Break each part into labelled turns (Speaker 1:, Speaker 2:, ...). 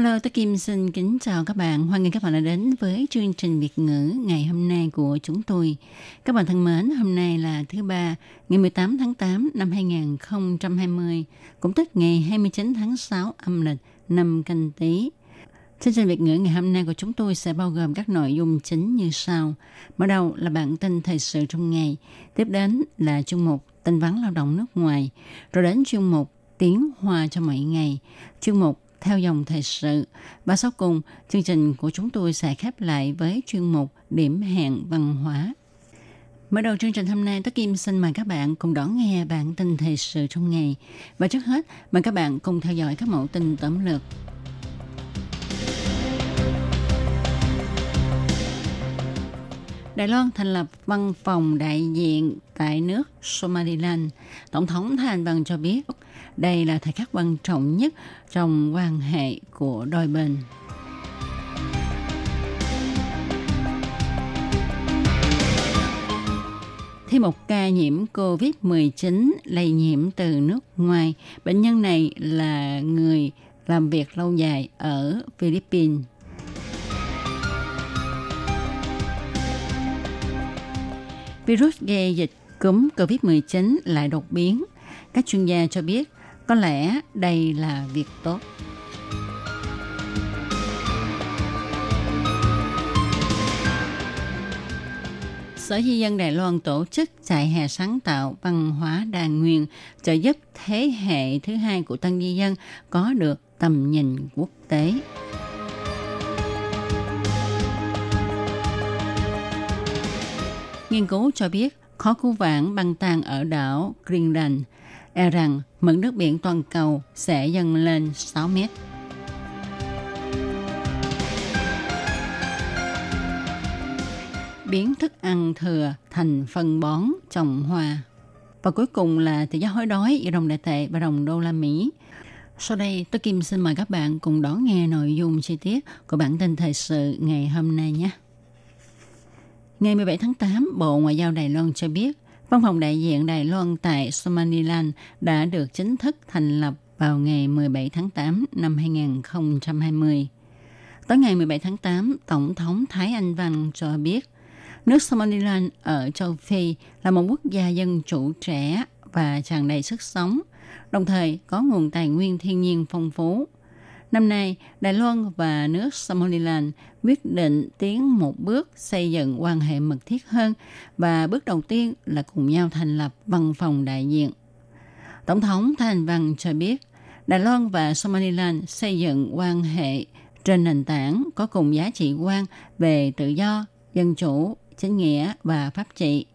Speaker 1: Hello, tôi Kim xin kính chào các bạn. Hoan nghênh các bạn đã đến với chương trình Việt ngữ ngày hôm nay của chúng tôi. Các bạn thân mến, hôm nay là thứ ba, ngày 18 tháng 8 năm 2020, cũng tức ngày 29 tháng 6 âm lịch năm canh tí. Chương trình Việt ngữ ngày hôm nay của chúng tôi sẽ bao gồm các nội dung chính như sau. Mở đầu là bản tin thời sự trong ngày, tiếp đến là chuyên mục tin vắn lao động nước ngoài, rồi đến chuyên mục tiếng hoa cho mọi ngày, chuyên mục theo dòng thời sự. Và sau cùng, chương trình của chúng tôi sẽ khép lại với chuyên mục điểm hẹn văn hóa. Mở đầu chương trình hôm nay, Tất Kim xin mời các bạn cùng đón nghe bản tin thời sự trong ngày. Và trước hết, mời các bạn cùng theo dõi các mẫu tin tóm lược. Đài Loan thành lập văn phòng đại diện tại nước Somaliland. Tổng thống Thanh Văn cho biết đây là thời khắc quan trọng nhất trong quan hệ của đôi bên. Thêm một ca nhiễm COVID-19 lây nhiễm từ nước ngoài. Bệnh nhân này là người làm việc lâu dài ở Philippines. Virus gây dịch cúm COVID-19 lại đột biến. Các chuyên gia cho biết có lẽ đây là việc tốt. Sở Di dân Đài Loan tổ chức chạy hè sáng tạo văn hóa đa nguyên trợ giúp thế hệ thứ hai của tân di dân có được tầm nhìn quốc tế. Nghiên cứu cho biết khó cứu vãn băng tan ở đảo Greenland, e rằng mực nước biển toàn cầu sẽ dâng lên 6 mét. Biến thức ăn thừa thành phân bón trồng hoa. Và cuối cùng là tỷ giá hối đói giữa đồng đại tệ và đồng đô la Mỹ. Sau đây, tôi Kim xin mời các bạn cùng đón nghe nội dung chi tiết của bản tin thời sự ngày hôm nay nhé. Ngày 17 tháng 8, Bộ Ngoại giao Đài Loan cho biết, Văn phòng đại diện Đài Loan tại Somaliland đã được chính thức thành lập vào ngày 17 tháng 8 năm 2020. Tới ngày 17 tháng 8, Tổng thống Thái Anh Văn cho biết, nước Somaliland ở châu Phi là một quốc gia dân chủ trẻ và tràn đầy sức sống, đồng thời có nguồn tài nguyên thiên nhiên phong phú. Năm nay, Đài Loan và nước Somaliland quyết định tiến một bước xây dựng quan hệ mật thiết hơn và bước đầu tiên là cùng nhau thành lập văn phòng đại diện. Tổng thống Thanh Văn cho biết, Đài Loan và Somaliland xây dựng quan hệ trên nền tảng có cùng giá trị quan về tự do, dân chủ, chính nghĩa và pháp trị.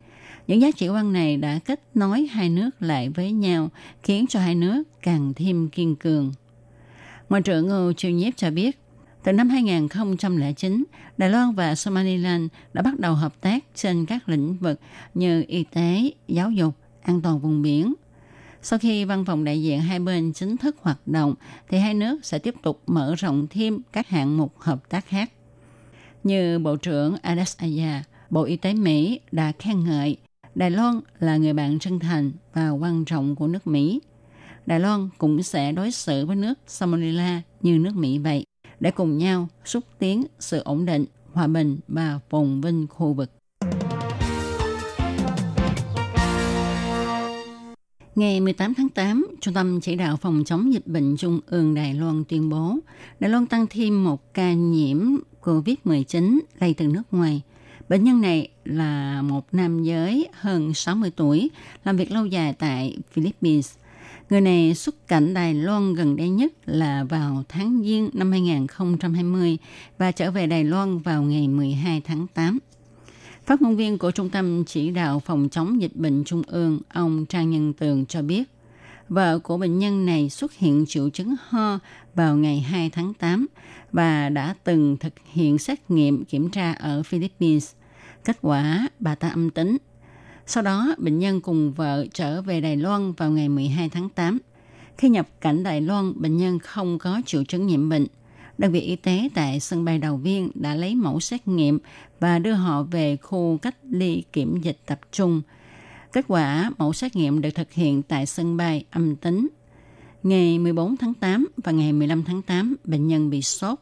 Speaker 1: Những giá trị quan này đã kết nối hai nước lại với nhau, khiến cho hai nước càng thêm kiên cường. Ngoại trưởng Ngô Chiêu Nhiếp cho biết, từ năm 2009, Đài Loan và Somaliland đã bắt đầu hợp tác trên các lĩnh vực như y tế, giáo dục, an toàn vùng biển. Sau khi văn phòng đại diện hai bên chính thức hoạt động, thì hai nước sẽ tiếp tục mở rộng thêm các hạng mục hợp tác khác. Như Bộ trưởng Alex Aya, Bộ Y tế Mỹ đã khen ngợi Đài Loan là người bạn chân thành và quan trọng của nước Mỹ. Đài Loan cũng sẽ đối xử với nước Somalia như nước Mỹ vậy, để cùng nhau xúc tiến sự ổn định, hòa bình và phồn vinh khu vực. Ngày 18 tháng 8, Trung tâm Chỉ đạo Phòng chống dịch bệnh Trung ương Đài Loan tuyên bố Đài Loan tăng thêm một ca nhiễm COVID-19 lây từ nước ngoài. Bệnh nhân này là một nam giới hơn 60 tuổi, làm việc lâu dài tại Philippines. Người này xuất cảnh Đài Loan gần đây nhất là vào tháng Giêng năm 2020 và trở về Đài Loan vào ngày 12 tháng 8. Phát ngôn viên của Trung tâm Chỉ đạo Phòng chống dịch bệnh Trung ương, ông Trang Nhân Tường cho biết, Vợ của bệnh nhân này xuất hiện triệu chứng ho vào ngày 2 tháng 8 và đã từng thực hiện xét nghiệm kiểm tra ở Philippines. Kết quả bà ta âm tính. Sau đó, bệnh nhân cùng vợ trở về Đài Loan vào ngày 12 tháng 8. Khi nhập cảnh Đài Loan, bệnh nhân không có triệu chứng nhiễm bệnh. Đơn vị y tế tại sân bay Đầu Viên đã lấy mẫu xét nghiệm và đưa họ về khu cách ly kiểm dịch tập trung. Kết quả mẫu xét nghiệm được thực hiện tại sân bay âm tính. Ngày 14 tháng 8 và ngày 15 tháng 8, bệnh nhân bị sốt.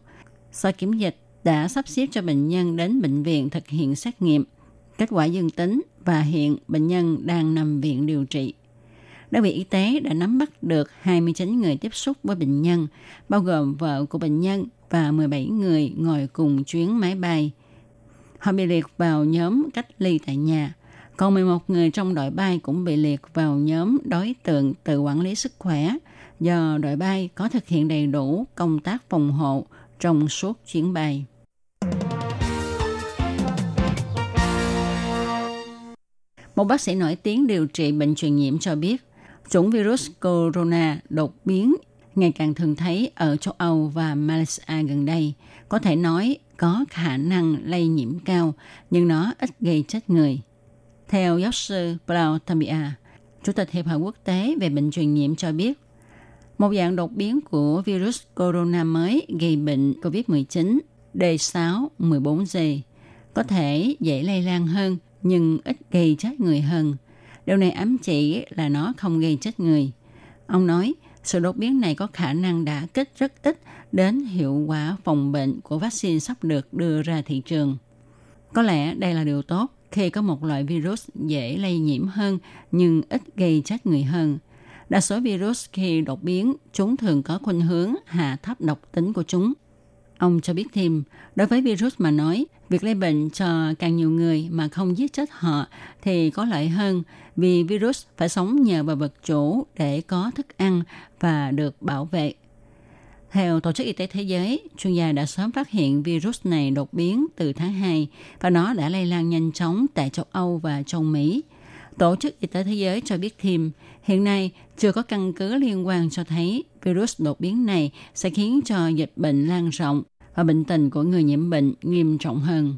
Speaker 1: Sở kiểm dịch đã sắp xếp cho bệnh nhân đến bệnh viện thực hiện xét nghiệm. Kết quả dương tính và hiện bệnh nhân đang nằm viện điều trị. Đơn vị y tế đã nắm bắt được 29 người tiếp xúc với bệnh nhân, bao gồm vợ của bệnh nhân và 17 người ngồi cùng chuyến máy bay. Họ bị liệt vào nhóm cách ly tại nhà. Còn 11 người trong đội bay cũng bị liệt vào nhóm đối tượng tự quản lý sức khỏe do đội bay có thực hiện đầy đủ công tác phòng hộ trong suốt chuyến bay. Một bác sĩ nổi tiếng điều trị bệnh truyền nhiễm cho biết, chủng virus corona đột biến ngày càng thường thấy ở châu Âu và Malaysia gần đây, có thể nói có khả năng lây nhiễm cao, nhưng nó ít gây chết người. Theo giáo sư Paul Tamia, Chủ tịch Hiệp hội Quốc tế về bệnh truyền nhiễm cho biết, một dạng đột biến của virus corona mới gây bệnh COVID-19 D614G có thể dễ lây lan hơn nhưng ít gây chết người hơn. Điều này ám chỉ là nó không gây chết người. Ông nói, sự đột biến này có khả năng đã kích rất ít đến hiệu quả phòng bệnh của vaccine sắp được đưa ra thị trường. Có lẽ đây là điều tốt khi có một loại virus dễ lây nhiễm hơn nhưng ít gây chết người hơn. Đa số virus khi đột biến, chúng thường có khuynh hướng hạ thấp độc tính của chúng. Ông cho biết thêm, đối với virus mà nói, việc lây bệnh cho càng nhiều người mà không giết chết họ thì có lợi hơn vì virus phải sống nhờ vào vật chủ để có thức ăn và được bảo vệ. Theo Tổ chức Y tế Thế giới, chuyên gia đã sớm phát hiện virus này đột biến từ tháng 2 và nó đã lây lan nhanh chóng tại châu Âu và châu Mỹ. Tổ chức Y tế Thế giới cho biết thêm, hiện nay chưa có căn cứ liên quan cho thấy virus đột biến này sẽ khiến cho dịch bệnh lan rộng và bệnh tình của người nhiễm bệnh nghiêm trọng hơn.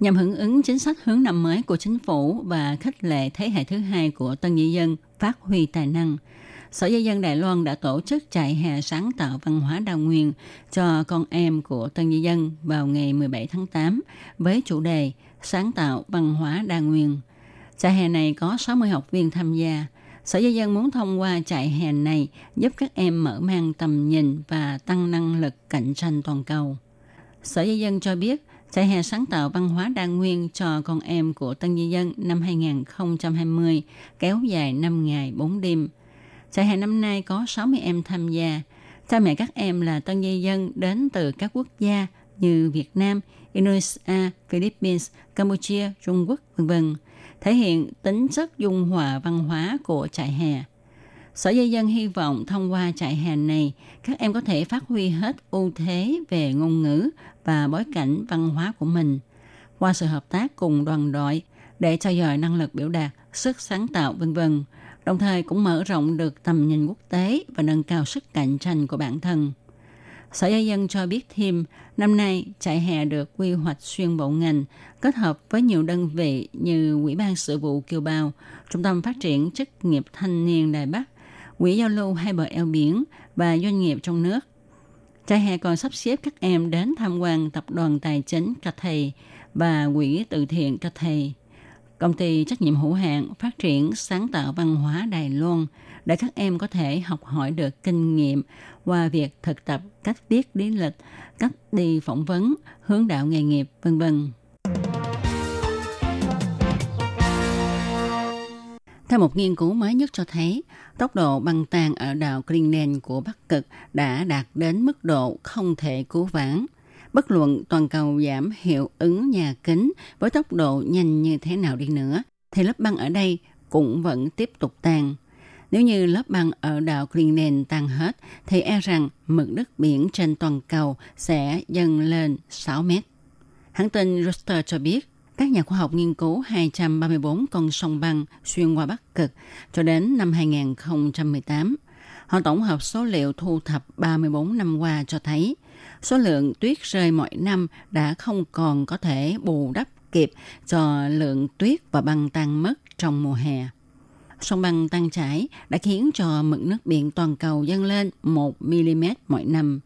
Speaker 1: Nhằm hưởng ứng chính sách hướng năm mới của chính phủ và khích lệ thế hệ thứ hai của tân nhân dân phát huy tài năng, Sở Di dân Đài Loan đã tổ chức chạy hè sáng tạo văn hóa đào nguyên cho con em của tân nhân dân vào ngày 17 tháng 8 với chủ đề Sáng tạo văn hóa đa nguyên. Chạy hè này có 60 học viên tham gia. Sở Di dân muốn thông qua chạy hè này giúp các em mở mang tầm nhìn và tăng năng lực cạnh tranh toàn cầu. Sở Di dân cho biết, chạy hè sáng tạo văn hóa đa nguyên cho con em của Tân Di dân năm 2020 kéo dài 5 ngày 4 đêm. Chạy hè năm nay có 60 em tham gia. Cha mẹ các em là Tân Di dân đến từ các quốc gia như Việt Nam, Indonesia, Philippines, Campuchia, Trung Quốc, v.v thể hiện tính chất dung hòa văn hóa của trại hè. Sở Di dân hy vọng thông qua trại hè này, các em có thể phát huy hết ưu thế về ngôn ngữ và bối cảnh văn hóa của mình qua sự hợp tác cùng đoàn đội để trao dồi năng lực biểu đạt, sức sáng tạo vân vân, đồng thời cũng mở rộng được tầm nhìn quốc tế và nâng cao sức cạnh tranh của bản thân. Sở Gia dân cho biết thêm, năm nay trại hè được quy hoạch xuyên bộ ngành kết hợp với nhiều đơn vị như Ủy ban sự vụ Kiều Bào, Trung tâm Phát triển chức nghiệp thanh niên Đài Bắc, Quỹ giao lưu hai bờ eo biển và doanh nghiệp trong nước. Trại hè còn sắp xếp các em đến tham quan tập đoàn tài chính Cathay và quỹ từ thiện Cathay, công ty trách nhiệm hữu hạn phát triển sáng tạo văn hóa Đài Loan để các em có thể học hỏi được kinh nghiệm qua việc thực tập cách viết lý lịch, cách đi phỏng vấn, hướng đạo nghề nghiệp, vân vân. Theo một nghiên cứu mới nhất cho thấy, tốc độ băng tan ở đảo Greenland của Bắc Cực đã đạt đến mức độ không thể cứu vãn. Bất luận toàn cầu giảm hiệu ứng nhà kính với tốc độ nhanh như thế nào đi nữa, thì lớp băng ở đây cũng vẫn tiếp tục tan. Nếu như lớp băng ở đảo Greenland tan hết, thì e rằng mực nước biển trên toàn cầu sẽ dâng lên 6 mét. Hãng tin Reuters cho biết, các nhà khoa học nghiên cứu 234 con sông băng xuyên qua Bắc Cực cho đến năm 2018. Họ tổng hợp số liệu thu thập 34 năm qua cho thấy số lượng tuyết rơi mỗi năm đã không còn có thể bù đắp kịp cho lượng tuyết và băng tan mất trong mùa hè. Sông băng tăng chảy đã khiến cho mực nước biển toàn cầu dâng lên 1 mm mỗi năm.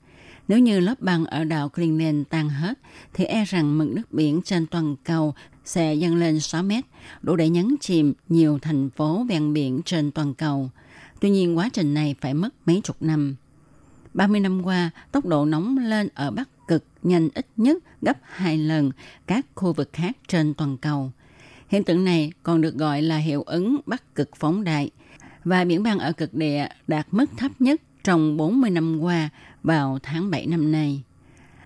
Speaker 1: Nếu như lớp băng ở đảo Greenland tan hết, thì e rằng mực nước biển trên toàn cầu sẽ dâng lên 6 mét, đủ để nhấn chìm nhiều thành phố ven biển trên toàn cầu. Tuy nhiên quá trình này phải mất mấy chục năm. 30 năm qua, tốc độ nóng lên ở Bắc Cực nhanh ít nhất gấp 2 lần các khu vực khác trên toàn cầu. Hiện tượng này còn được gọi là hiệu ứng Bắc Cực phóng đại và biển băng ở cực địa đạt mức thấp nhất trong 40 năm qua vào tháng 7 năm nay.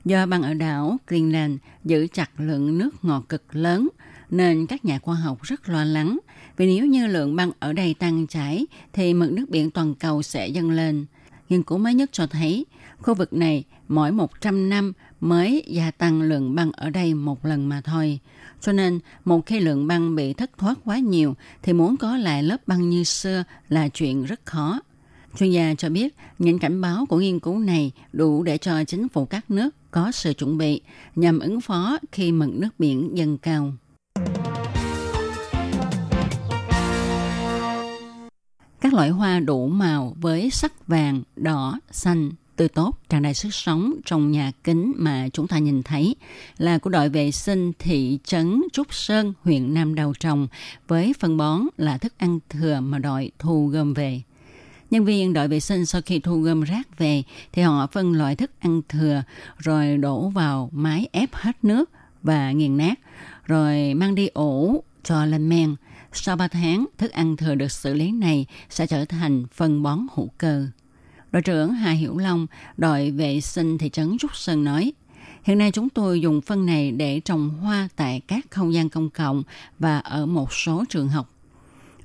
Speaker 1: Do băng ở đảo Greenland giữ chặt lượng nước ngọt cực lớn, nên các nhà khoa học rất lo lắng vì nếu như lượng băng ở đây tăng chảy thì mực nước biển toàn cầu sẽ dâng lên. Nghiên cứu mới nhất cho thấy khu vực này mỗi 100 năm mới gia tăng lượng băng ở đây một lần mà thôi. Cho nên, một khi lượng băng bị thất thoát quá nhiều thì muốn có lại lớp băng như xưa là chuyện rất khó. Chuyên gia cho biết những cảnh báo của nghiên cứu này đủ để cho chính phủ các nước có sự chuẩn bị nhằm ứng phó khi mực nước biển dâng cao. Các loại hoa đủ màu với sắc vàng, đỏ, xanh, tươi tốt, tràn đầy sức sống trong nhà kính mà chúng ta nhìn thấy là của đội vệ sinh thị trấn Trúc Sơn, huyện Nam Đầu Trồng với phân bón là thức ăn thừa mà đội thu gom về. Nhân viên đội vệ sinh sau khi thu gom rác về thì họ phân loại thức ăn thừa rồi đổ vào máy ép hết nước và nghiền nát rồi mang đi ủ cho lên men. Sau 3 tháng, thức ăn thừa được xử lý này sẽ trở thành phân bón hữu cơ. Đội trưởng Hà Hiểu Long, đội vệ sinh thị trấn Trúc Sơn nói, Hiện nay chúng tôi dùng phân này để trồng hoa tại các không gian công cộng và ở một số trường học.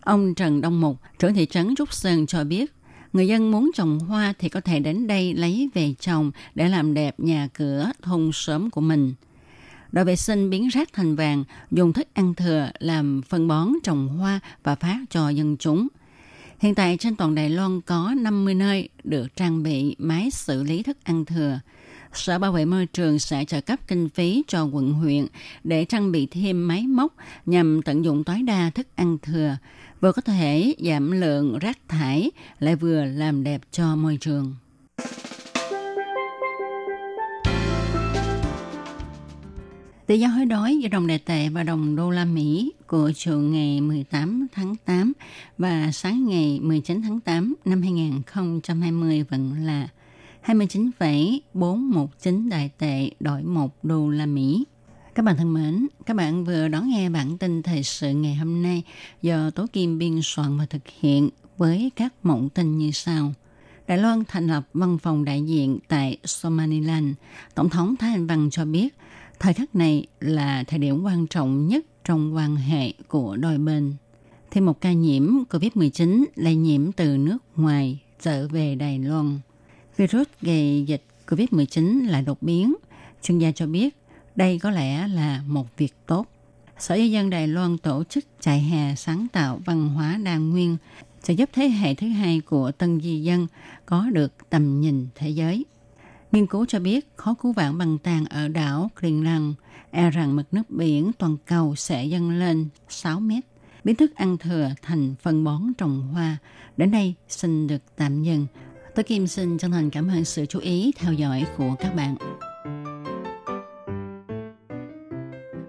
Speaker 1: Ông Trần Đông Mục, trưởng thị trấn Trúc Sơn cho biết, người dân muốn trồng hoa thì có thể đến đây lấy về trồng để làm đẹp nhà cửa thôn xóm của mình. Đội vệ sinh biến rác thành vàng, dùng thức ăn thừa làm phân bón trồng hoa và phát cho dân chúng. Hiện tại trên toàn Đài Loan có 50 nơi được trang bị máy xử lý thức ăn thừa. Sở Bảo vệ Môi trường sẽ trợ cấp kinh phí cho quận huyện để trang bị thêm máy móc nhằm tận dụng tối đa thức ăn thừa, vừa có thể giảm lượng rác thải, lại vừa làm đẹp cho môi trường. Tỷ giá hối đoái giữa đồng đại tệ và đồng đô la Mỹ của chiều ngày 18 tháng 8 và sáng ngày 19 tháng 8 năm 2020 vẫn là 29,419 đại tệ đổi 1 đô la Mỹ. Các bạn thân mến, các bạn vừa đón nghe bản tin thời sự ngày hôm nay do Tố Kim biên soạn và thực hiện với các mộng tin như sau. Đài Loan thành lập văn phòng đại diện tại Somaliland. Tổng thống Thái Anh Văn cho biết – Thời khắc này là thời điểm quan trọng nhất trong quan hệ của đôi bên. Thêm một ca nhiễm COVID-19 lây nhiễm từ nước ngoài trở về Đài Loan. Virus gây dịch COVID-19 là đột biến. Chuyên gia cho biết đây có lẽ là một việc tốt. Sở Di dân Đài Loan tổ chức chạy hè sáng tạo văn hóa đa nguyên sẽ giúp thế hệ thứ hai của tân di dân có được tầm nhìn thế giới. Nghiên cứu cho biết khó cứu vãn bằng tàn ở đảo Greenland e rằng mực nước biển toàn cầu sẽ dâng lên 6 mét, biến thức ăn thừa thành phân bón trồng hoa. Đến đây xin được tạm dừng. Tôi Kim xin chân thành cảm ơn sự chú ý theo dõi của các bạn.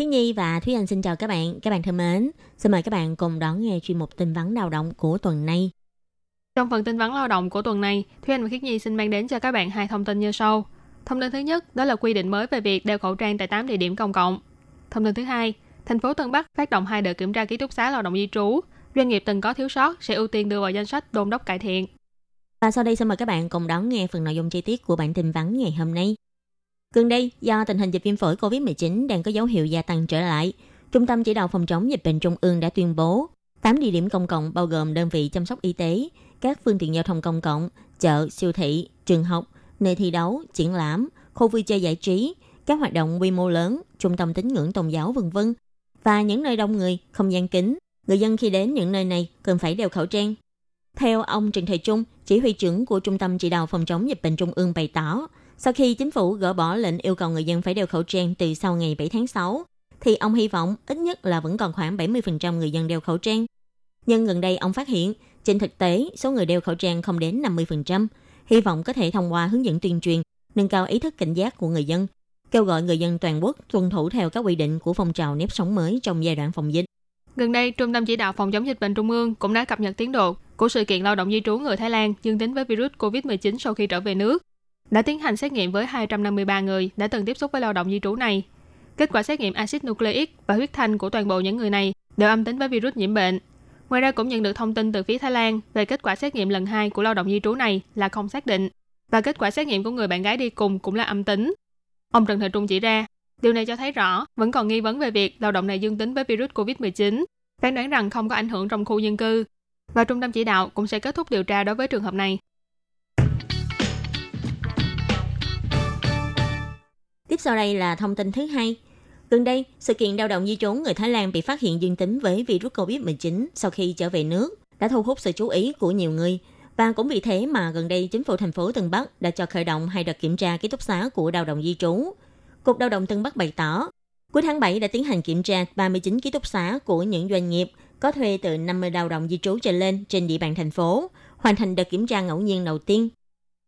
Speaker 2: Khiết Nhi và Thúy Anh xin chào các bạn. Các bạn thân mến, xin mời các bạn cùng đón nghe chuyên mục tin vắn lao động của tuần này.
Speaker 3: Trong phần tin vắn lao động của tuần này, Thúy Anh và Khiết Nhi xin mang đến cho các bạn hai thông tin như sau. Thông tin thứ nhất đó là quy định mới về việc đeo khẩu trang tại 8 địa điểm công cộng. Thông tin thứ hai, thành phố Tân Bắc phát động hai đợt kiểm tra ký túc xá lao động di trú. Doanh nghiệp từng có thiếu sót sẽ ưu tiên đưa vào danh sách đôn đốc cải thiện.
Speaker 2: Và sau đây xin mời các bạn cùng đón nghe phần nội dung chi tiết của bản tin vắn ngày hôm nay. Gần đây, do tình hình dịch viêm phổi COVID-19 đang có dấu hiệu gia tăng trở lại, Trung tâm Chỉ đạo Phòng chống dịch bệnh Trung ương đã tuyên bố 8 địa điểm công cộng bao gồm đơn vị chăm sóc y tế, các phương tiện giao thông công cộng, chợ, siêu thị, trường học, nơi thi đấu, triển lãm, khu vui chơi giải trí, các hoạt động quy mô lớn, trung tâm tín ngưỡng tôn giáo vân vân và những nơi đông người, không gian kín. Người dân khi đến những nơi này cần phải đeo khẩu trang. Theo ông Trần Thầy Trung, chỉ huy trưởng của Trung tâm Chỉ đạo Phòng chống dịch bệnh Trung ương bày tỏ, sau khi chính phủ gỡ bỏ lệnh yêu cầu người dân phải đeo khẩu trang từ sau ngày 7 tháng 6, thì ông hy vọng ít nhất là vẫn còn khoảng 70% người dân đeo khẩu trang. Nhưng gần đây ông phát hiện, trên thực tế, số người đeo khẩu trang không đến 50%. Hy vọng có thể thông qua hướng dẫn tuyên truyền, nâng cao ý thức cảnh giác của người dân, kêu gọi người dân toàn quốc tuân thủ theo các quy định của phong trào nếp sống mới trong giai đoạn phòng dịch.
Speaker 3: Gần đây, Trung tâm Chỉ đạo Phòng chống dịch bệnh Trung ương cũng đã cập nhật tiến độ của sự kiện lao động di trú người Thái Lan dương tính với virus COVID-19 sau khi trở về nước. Đã tiến hành xét nghiệm với 253 người đã từng tiếp xúc với lao động di trú này. Kết quả xét nghiệm axit nucleic và huyết thanh của toàn bộ những người này đều âm tính với virus nhiễm bệnh. Ngoài ra cũng nhận được thông tin từ phía Thái Lan về kết quả xét nghiệm lần 2 của lao động di trú này là không xác định và kết quả xét nghiệm của người bạn gái đi cùng cũng là âm tính. Ông Trần Thị Trung chỉ ra, điều này cho thấy rõ vẫn còn nghi vấn về việc lao động này dương tính với virus COVID-19, phán đoán rằng không có ảnh hưởng trong khu dân cư và trung tâm chỉ đạo cũng sẽ kết thúc điều tra đối với trường hợp này.
Speaker 2: Tiếp sau đây là thông tin thứ hai. Gần đây, sự kiện lao động di trú người Thái Lan bị phát hiện dương tính với virus COVID-19 sau khi trở về nước đã thu hút sự chú ý của nhiều người. Và cũng vì thế mà gần đây chính phủ thành phố Tân Bắc đã cho khởi động hai đợt kiểm tra ký túc xá của lao động di trú. Cục Lao động Tân Bắc bày tỏ, cuối tháng 7 đã tiến hành kiểm tra 39 ký túc xá của những doanh nghiệp có thuê từ 50 lao động di trú trở lên trên địa bàn thành phố, hoàn thành đợt kiểm tra ngẫu nhiên đầu tiên.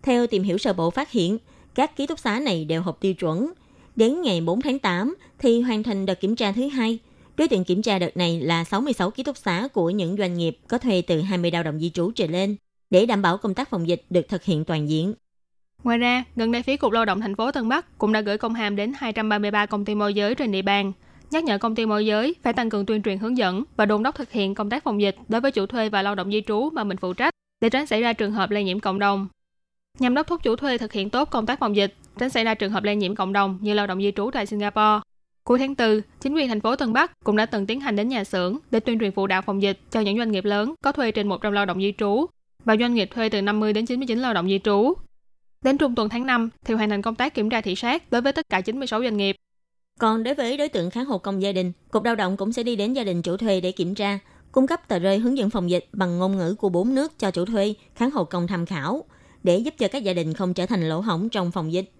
Speaker 2: Theo tìm hiểu sơ bộ phát hiện, các ký túc xá này đều hợp tiêu chuẩn. Đến ngày 4 tháng 8 thì hoàn thành đợt kiểm tra thứ hai. Đối tượng kiểm tra đợt này là 66 ký túc xá của những doanh nghiệp có thuê từ 20 lao động di trú trở lên để đảm bảo công tác phòng dịch được thực hiện toàn diện.
Speaker 3: Ngoài ra, gần đây phía Cục Lao động thành phố Tân Bắc cũng đã gửi công hàm đến 233 công ty môi giới trên địa bàn, nhắc nhở công ty môi giới phải tăng cường tuyên truyền hướng dẫn và đôn đốc thực hiện công tác phòng dịch đối với chủ thuê và lao động di trú mà mình phụ trách để tránh xảy ra trường hợp lây nhiễm cộng đồng. Nhằm đốc thúc chủ thuê thực hiện tốt công tác phòng dịch, tránh xảy ra trường hợp lây nhiễm cộng đồng như lao động di trú tại Singapore. Cuối tháng 4, chính quyền thành phố Tân Bắc cũng đã từng tiến hành đến nhà xưởng để tuyên truyền phụ đạo phòng dịch cho những doanh nghiệp lớn có thuê trên 100 lao động di trú và doanh nghiệp thuê từ 50 đến 99 lao động di trú. Đến trung tuần tháng 5 thì hoàn thành công tác kiểm tra thị sát đối với tất cả 96 doanh nghiệp.
Speaker 2: Còn đối với đối tượng kháng hộ công gia đình, Cục Lao động cũng sẽ đi đến gia đình chủ thuê để kiểm tra, cung cấp tờ rơi hướng dẫn phòng dịch bằng ngôn ngữ của bốn nước cho chủ thuê, kháng hộ công tham khảo, để giúp cho các gia đình không trở thành lỗ hổng trong phòng dịch.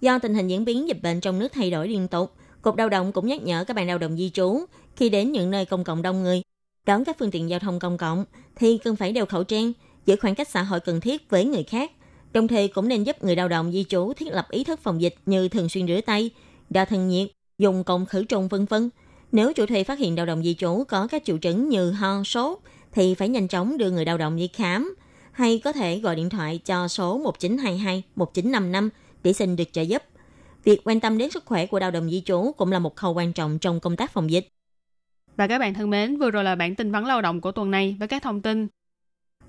Speaker 2: Do tình hình diễn biến dịch bệnh trong nước thay đổi liên tục, Cục Lao động cũng nhắc nhở các bạn lao động di trú khi đến những nơi công cộng đông người, đón các phương tiện giao thông công cộng thì cần phải đeo khẩu trang, giữ khoảng cách xã hội cần thiết với người khác. Đồng thời cũng nên giúp người lao động di trú thiết lập ý thức phòng dịch như thường xuyên rửa tay, đo thân nhiệt, dùng cồn khử trùng vân vân. Nếu chủ thuê phát hiện lao động di trú có các triệu chứng như ho, sốt thì phải nhanh chóng đưa người lao động đi khám hay có thể gọi điện thoại cho số 1922 1955 để xin được trợ giúp. Việc quan tâm đến sức khỏe của lao động di trú cũng là một khâu quan trọng trong công tác phòng dịch.
Speaker 3: Và các bạn thân mến, vừa rồi là bản tin vắn lao động của tuần này với các thông tin.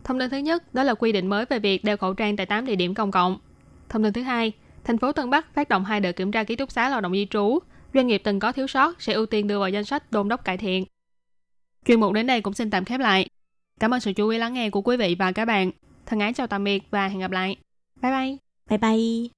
Speaker 3: Thông tin thứ nhất đó là quy định mới về việc đeo khẩu trang tại 8 địa điểm công cộng. Thông tin thứ hai, thành phố Tân Bắc phát động hai đợt kiểm tra ký túc xá lao động di trú doanh nghiệp từng có thiếu sót sẽ ưu tiên đưa vào danh sách đôn đốc cải thiện. Chuyên mục đến đây cũng xin tạm khép lại. Cảm ơn sự chú ý lắng nghe của quý vị và các bạn. Thân ái chào tạm biệt và hẹn gặp lại. Bye bye.
Speaker 2: Bye bye.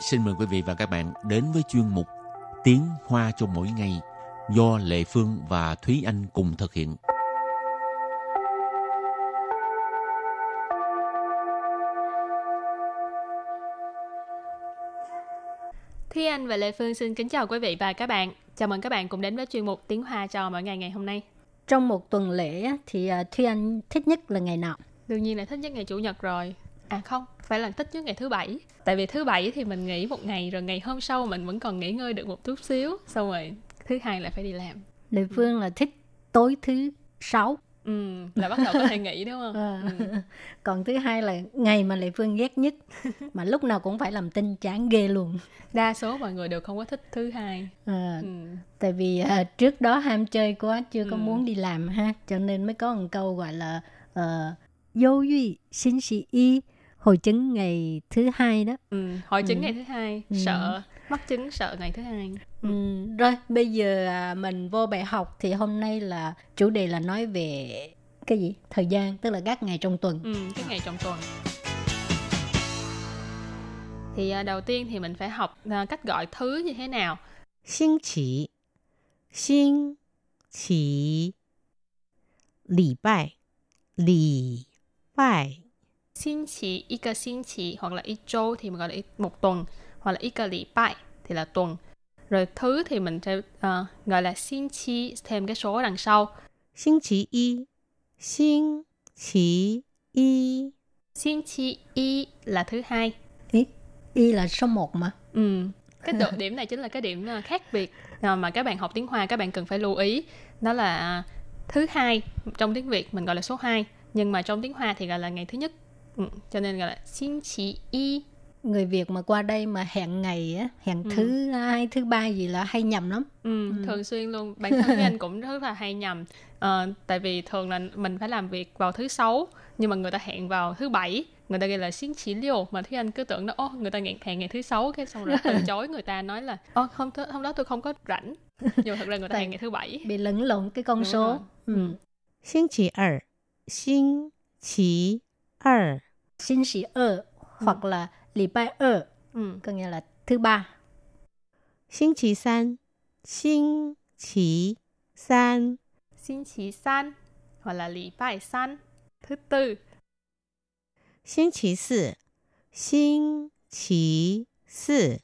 Speaker 4: Xin mời quý vị và các bạn đến với chuyên mục Tiếng Hoa cho mỗi ngày do Lệ Phương và Thúy Anh cùng thực hiện.
Speaker 3: Thúy Anh và Lê Phương xin kính chào quý vị và các bạn. Chào mừng các bạn cùng đến với chuyên mục Tiếng Hoa cho mỗi ngày ngày hôm nay.
Speaker 5: Trong một tuần lễ thì à, Thúy Anh thích nhất là ngày nào?
Speaker 3: Đương nhiên là thích nhất ngày Chủ nhật rồi. À không, phải là thích nhất ngày thứ bảy. Tại vì thứ bảy thì mình nghỉ một ngày rồi ngày hôm sau mình vẫn còn nghỉ ngơi được một chút xíu. Xong rồi thứ hai lại phải đi làm.
Speaker 5: Lệ Phương là thích tối thứ sáu.
Speaker 3: Ừ, là bắt đầu có thể nghỉ đúng không?
Speaker 5: Ờ.
Speaker 3: Ừ.
Speaker 5: Còn thứ hai là ngày mà Lệ Phương ghét nhất mà lúc nào cũng phải làm tin chán ghê luôn.
Speaker 3: Đa số mọi người đều không có thích thứ hai.
Speaker 5: Ờ,
Speaker 3: Ừ.
Speaker 5: tại vì à, trước đó ham chơi quá chưa có
Speaker 3: Ừ.
Speaker 5: muốn đi làm ha cho nên mới có một câu gọi là dâu duy xin sĩ y hồi chứng ngày thứ hai đó
Speaker 3: Ừ. Hội chứng
Speaker 5: Ừ.
Speaker 3: ngày thứ hai,
Speaker 5: Ừ.
Speaker 3: sợ, mắc chứng sợ ngày thứ hai.
Speaker 5: ừ, rồi bây giờ à, mình vô bài học thì hôm nay là chủ đề là nói về cái gì thời gian tức là các ngày trong tuần
Speaker 3: Ừ, cái ngày trong tuần. Thì à, đầu tiên thì mình phải học à, cách gọi thứ như thế nào.
Speaker 6: 星期，星期，礼拜，礼拜，
Speaker 3: Xin chỉ, y cơ xin chỉ hoặc là y châu thì mình gọi là y- một tuần hoặc là ít cái lì bài thì là tuần. Rồi thứ thì mình sẽ uh, gọi là xin chi thêm cái số đằng sau.
Speaker 6: Xin chỉ y. Xin chỉ y.
Speaker 3: Xin chỉ y là thứ hai.
Speaker 5: Y là số một mà.
Speaker 3: Ừ. Cái độ điểm này chính là cái điểm ờ, khác biệt ờ, mà các bạn học tiếng Hoa các bạn cần phải lưu ý. Đó là thứ hai trong tiếng Việt mình gọi là số 2 nhưng mà trong tiếng Hoa thì gọi là ngày thứ nhất. Ừ, cho nên gọi là xin chỉ y
Speaker 5: người Việt mà qua đây mà hẹn ngày á, hẹn
Speaker 3: ừ.
Speaker 5: thứ hai, thứ ba gì là hay nhầm lắm.
Speaker 3: Ừ, ừ. thường xuyên luôn. Bản thân anh cũng rất là hay nhầm. À, tại vì thường là mình phải làm việc vào thứ sáu nhưng mà người ta hẹn vào thứ bảy. Người ta ghi là xin chỉ liều mà thúy anh cứ tưởng đó oh, người ta hẹn hẹn ngày thứ sáu. Cái xong rồi từ chối người ta nói là oh, hôm th- hôm đó tôi không có rảnh. Nhưng thật ra người ta hẹn ngày thứ bảy.
Speaker 5: bị lẫn lộn cái con
Speaker 3: Đúng
Speaker 5: số.
Speaker 3: Ừ.
Speaker 5: Ừ.
Speaker 6: xin chỉ ở xin chỉ ở
Speaker 5: xin chỉ ở hoặc là 礼拜二
Speaker 3: ừ.
Speaker 5: có nghĩa là thứ ba
Speaker 6: 星期三，星期三，
Speaker 3: xin chỉ san hoặc là lì bài san thứ tư
Speaker 6: 星期四，星期四，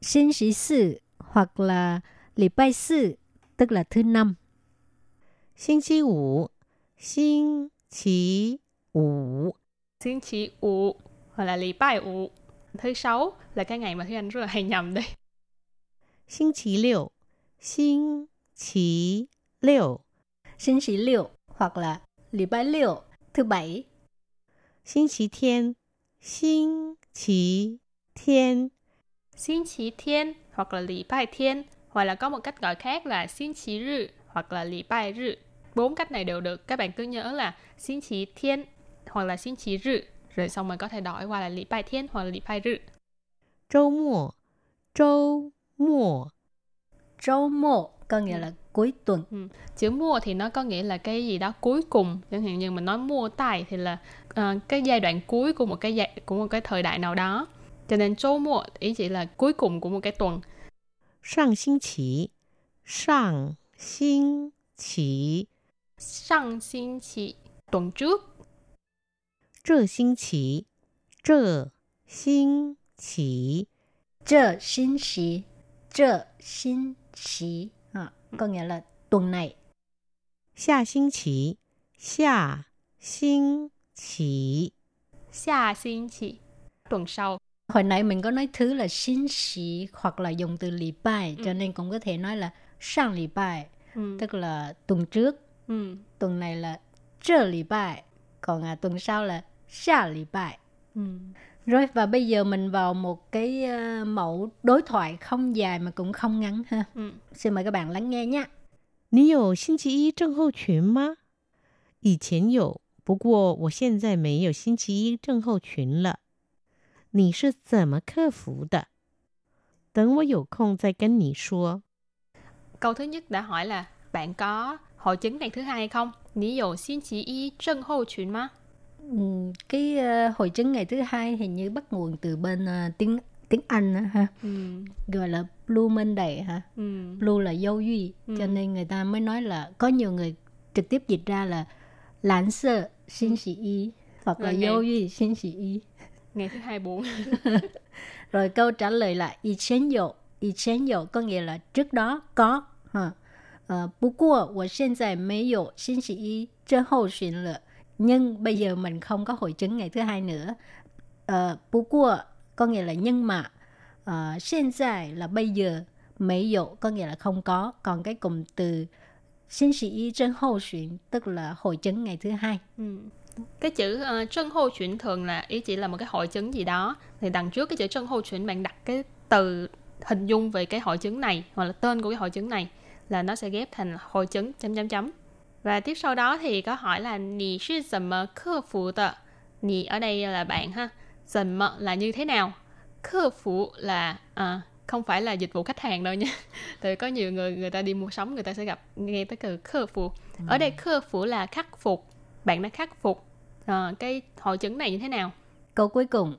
Speaker 5: xin sĩ sư hoặc là礼拜四 tức là thứ năm
Speaker 6: 星期五，星期五，
Speaker 3: xin chỉ ủ hoặc là lì bài ủ thứ sáu là cái ngày mà Thúy Anh rất là hay nhầm đi.
Speaker 6: Xin chí liệu, xin chí liệu.
Speaker 5: Xin chí liệu hoặc là lý bái liệu, thứ bảy.
Speaker 6: Xin chí thiên, xin chí thiên.
Speaker 3: Xin chí thiên hoặc là lý bài thiên, hoặc là có một cách gọi khác là xin chí rư hoặc là lý bài rư. Bốn cách này đều được, các bạn cứ nhớ là xin chí thiên hoặc là xin chí rư rồi xong mình có thể đổi qua là lý bài thiên hoặc là lý bài rự.
Speaker 6: Châu mùa, châu mùa.
Speaker 5: Châu mùa có nghĩa ừ. là cuối tuần. Ừ.
Speaker 3: Chữ mua thì nó có nghĩa là cái gì đó cuối cùng. Chẳng hạn như mình nói mua tài thì là uh, cái giai đoạn cuối của một cái giai, của một cái thời đại nào đó. Cho nên châu mùa ý chỉ là cuối cùng của một cái tuần.
Speaker 6: Sang xin chỉ, sang xin chỉ.
Speaker 3: Sang xin chỉ, tuần trước
Speaker 6: 这星期，这星期，
Speaker 5: Trơ xin xí Trơ xin xí à, Có nghĩa là tuần này
Speaker 6: 下星期，下星期，
Speaker 3: Xa xin chỉ tuần sau.
Speaker 5: Hồi nãy mình có nói thứ là xin xí Hoặc là dùng từ lì bài Cho nên cũng có thể nói là sang lì bài
Speaker 3: Ừ.
Speaker 5: Tức là tuần trước
Speaker 3: Ừ.
Speaker 5: Tuần này là trơ lì bài Còn à, tuần sau là xa lì bài
Speaker 3: Ừ.
Speaker 5: Rồi và bây giờ mình vào một cái ờ, mẫu đối thoại không dài mà cũng không ngắn ha.
Speaker 3: Ừ.
Speaker 5: Xin mời các bạn lắng nghe nhé.
Speaker 6: 你有星期一症候群吗？以前有，不过我现在没有星期一症候群了。你是怎么克服的？等我有空再跟你说。
Speaker 3: Câu thứ nhất đã hỏi là bạn có hội chứng ngày thứ hai hay không? Nǐ dụ xin chỉ y trân hô chuyện má?
Speaker 5: Ừ, cái ờ, hội chứng ngày thứ hai hình như bắt nguồn từ bên ờ, tiếng tiếng Anh á ha,
Speaker 3: Ừ.
Speaker 5: gọi là Blue Monday ha.
Speaker 3: Ừ.
Speaker 5: Blue là dâu duy, cho
Speaker 3: Ừ.
Speaker 5: nên người ta mới nói là có nhiều người trực tiếp dịch ra là lãn sợ xin sĩ y hoặc là
Speaker 3: Rồi ngày-
Speaker 5: dâu duy xin sĩ y.
Speaker 3: Ngày thứ hai buồn.
Speaker 5: Rồi câu trả lời là y chén dụ, y chén dụ có nghĩa là trước đó có ha. Ờ, 不过我现在没有星期一症候群了 Nhưng bây giờ mình không có hội chứng ngày thứ hai nữa. Ờ, 不过 có nghĩa là nhưng mà ờ, hiện tại là bây giờ mấy dụ có nghĩa là không có còn cái cụm từ xin sĩ y chân hậu xuyên tức là hội chứng ngày thứ hai
Speaker 3: Ừ. Cái chữ ờ, uh, trân hô chuyển thường là ý chỉ là một cái hội chứng gì đó. Thì đằng trước cái chữ chân hô chuyển bạn đặt cái từ hình dung về cái hội chứng này hoặc là tên của cái hội chứng này là nó sẽ ghép thành hội chứng chấm chấm chấm. Và tiếp sau đó thì có hỏi là nì sư dầm mờ khơ phụ tờ. Nì ở đây là bạn ha. Dầm mờ là như thế nào? Khơ phụ là à, không phải là dịch vụ khách hàng đâu nha. Tại có nhiều người người ta đi mua sắm người ta sẽ gặp nghe tới từ khơ phụ. Ở đây khơ phụ là khắc phục bạn đã khắc phục ờ, cái hội chứng này như thế nào
Speaker 5: câu cuối cùng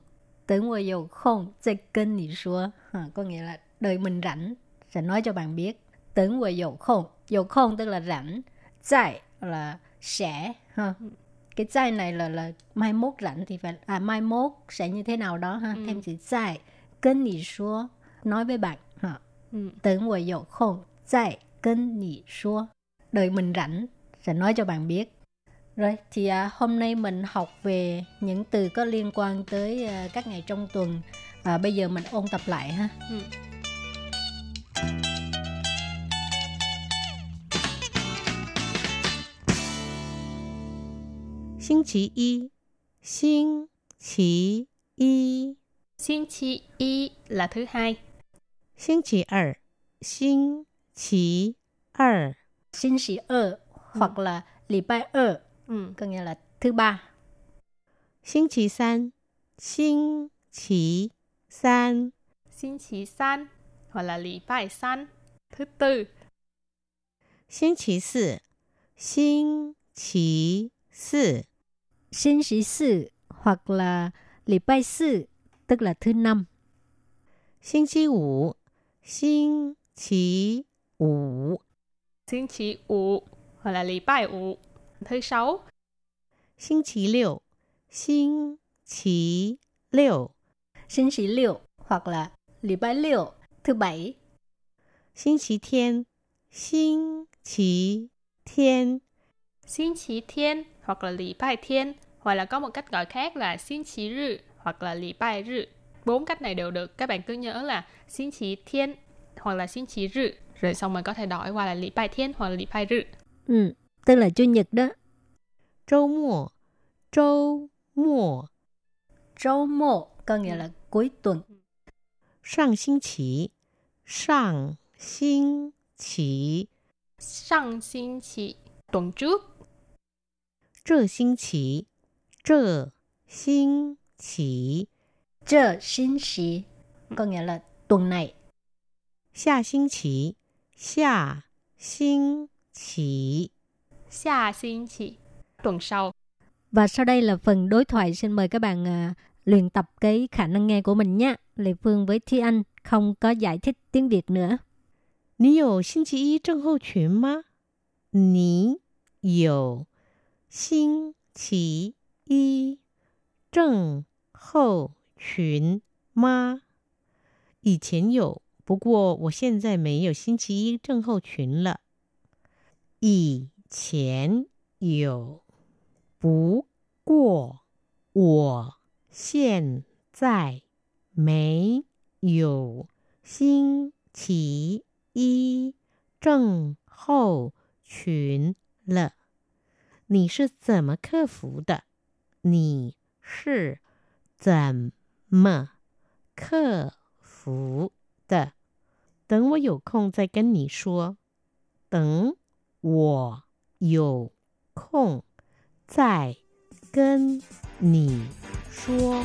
Speaker 5: tưởng tôi dầu không sẽ kênh nì xua ha, có nghĩa là đợi mình rảnh sẽ nói cho bạn biết tưởng tôi dầu không dầu không tức là rảnh tại là sẽ ha cái này là là mai mốt rảnh thì phải à mai mốt sẽ như thế nào đó ha
Speaker 3: Ừ.
Speaker 5: thêm chữ tại kênh nì xua nói với bạn ha
Speaker 3: ừ.
Speaker 5: tưởng dầu không tại kênh nì xua đợi mình rảnh sẽ nói cho bạn biết rồi thì à, hôm nay mình học về những từ có liên quan tới à, các ngày trong tuần. À, bây giờ mình ôn tập lại ha.
Speaker 3: Ừ.
Speaker 6: 星期一，星期一，
Speaker 3: Xin chi y là thứ hai
Speaker 6: 星期二，星期二，
Speaker 5: Xin sĩ ơ hoặc là礼拜二
Speaker 3: ừ.
Speaker 5: có nghĩa là thứ ba.
Speaker 6: 星期三，星期三，
Speaker 3: Xin chi san hoặc là lì bài san thứ tư
Speaker 6: 星期四，星期四，
Speaker 5: sinh sĩ sự hoặc là lì bay sự tức là thứ năm.
Speaker 6: Sinh chí ủ, sinh chí ủ.
Speaker 3: Sinh chí ủ hoặc là lì bay ủ, thứ sáu.
Speaker 6: Sinh chí liệu, sinh chí liệu.
Speaker 5: Sinh chí liệu hoặc là lì bay liệu, thứ bảy.
Speaker 6: Sinh chí thiên, sinh chí thiên.
Speaker 3: Sinh chí thiên hoặc là lì bài thiên, hoặc là có một cách gọi khác là xin chí rư hoặc là lì bài rư. Bốn cách này đều được, các bạn cứ nhớ là xin chí thiên hoặc là xin chí rư, rồi xong mình có thể đổi qua là lì bài thiên hoặc là lì bài rư.
Speaker 5: Ừ, tức là chủ nhật đó.
Speaker 6: Châu mùa, châu mùa.
Speaker 5: Châu mùa có nghĩa là cuối tuần.
Speaker 6: Sang xin chí, sang xin chí.
Speaker 3: Sang xin chí, tuần trước
Speaker 6: 这星期，这星期，
Speaker 5: Chơ xin sĩ có nghĩa là tuần này.
Speaker 6: 下星期，下星期。
Speaker 3: xa xin chi tuần sau
Speaker 5: Và sau đây là phần đối thoại xin mời các bạn à, luyện tập cái khả năng nghe của mình nhé. Lê Phương với Thi Anh không có giải thích tiếng Việt nữa.
Speaker 6: 你有星期一症候群吗？你有 星期一症候群吗？以前有，不过我现在没有星期一症候群了。以前有，不过我现在没有星期一症候群了。你是怎么克服的？你是怎么克服的。等我有空再跟你说。等我有空再跟你说。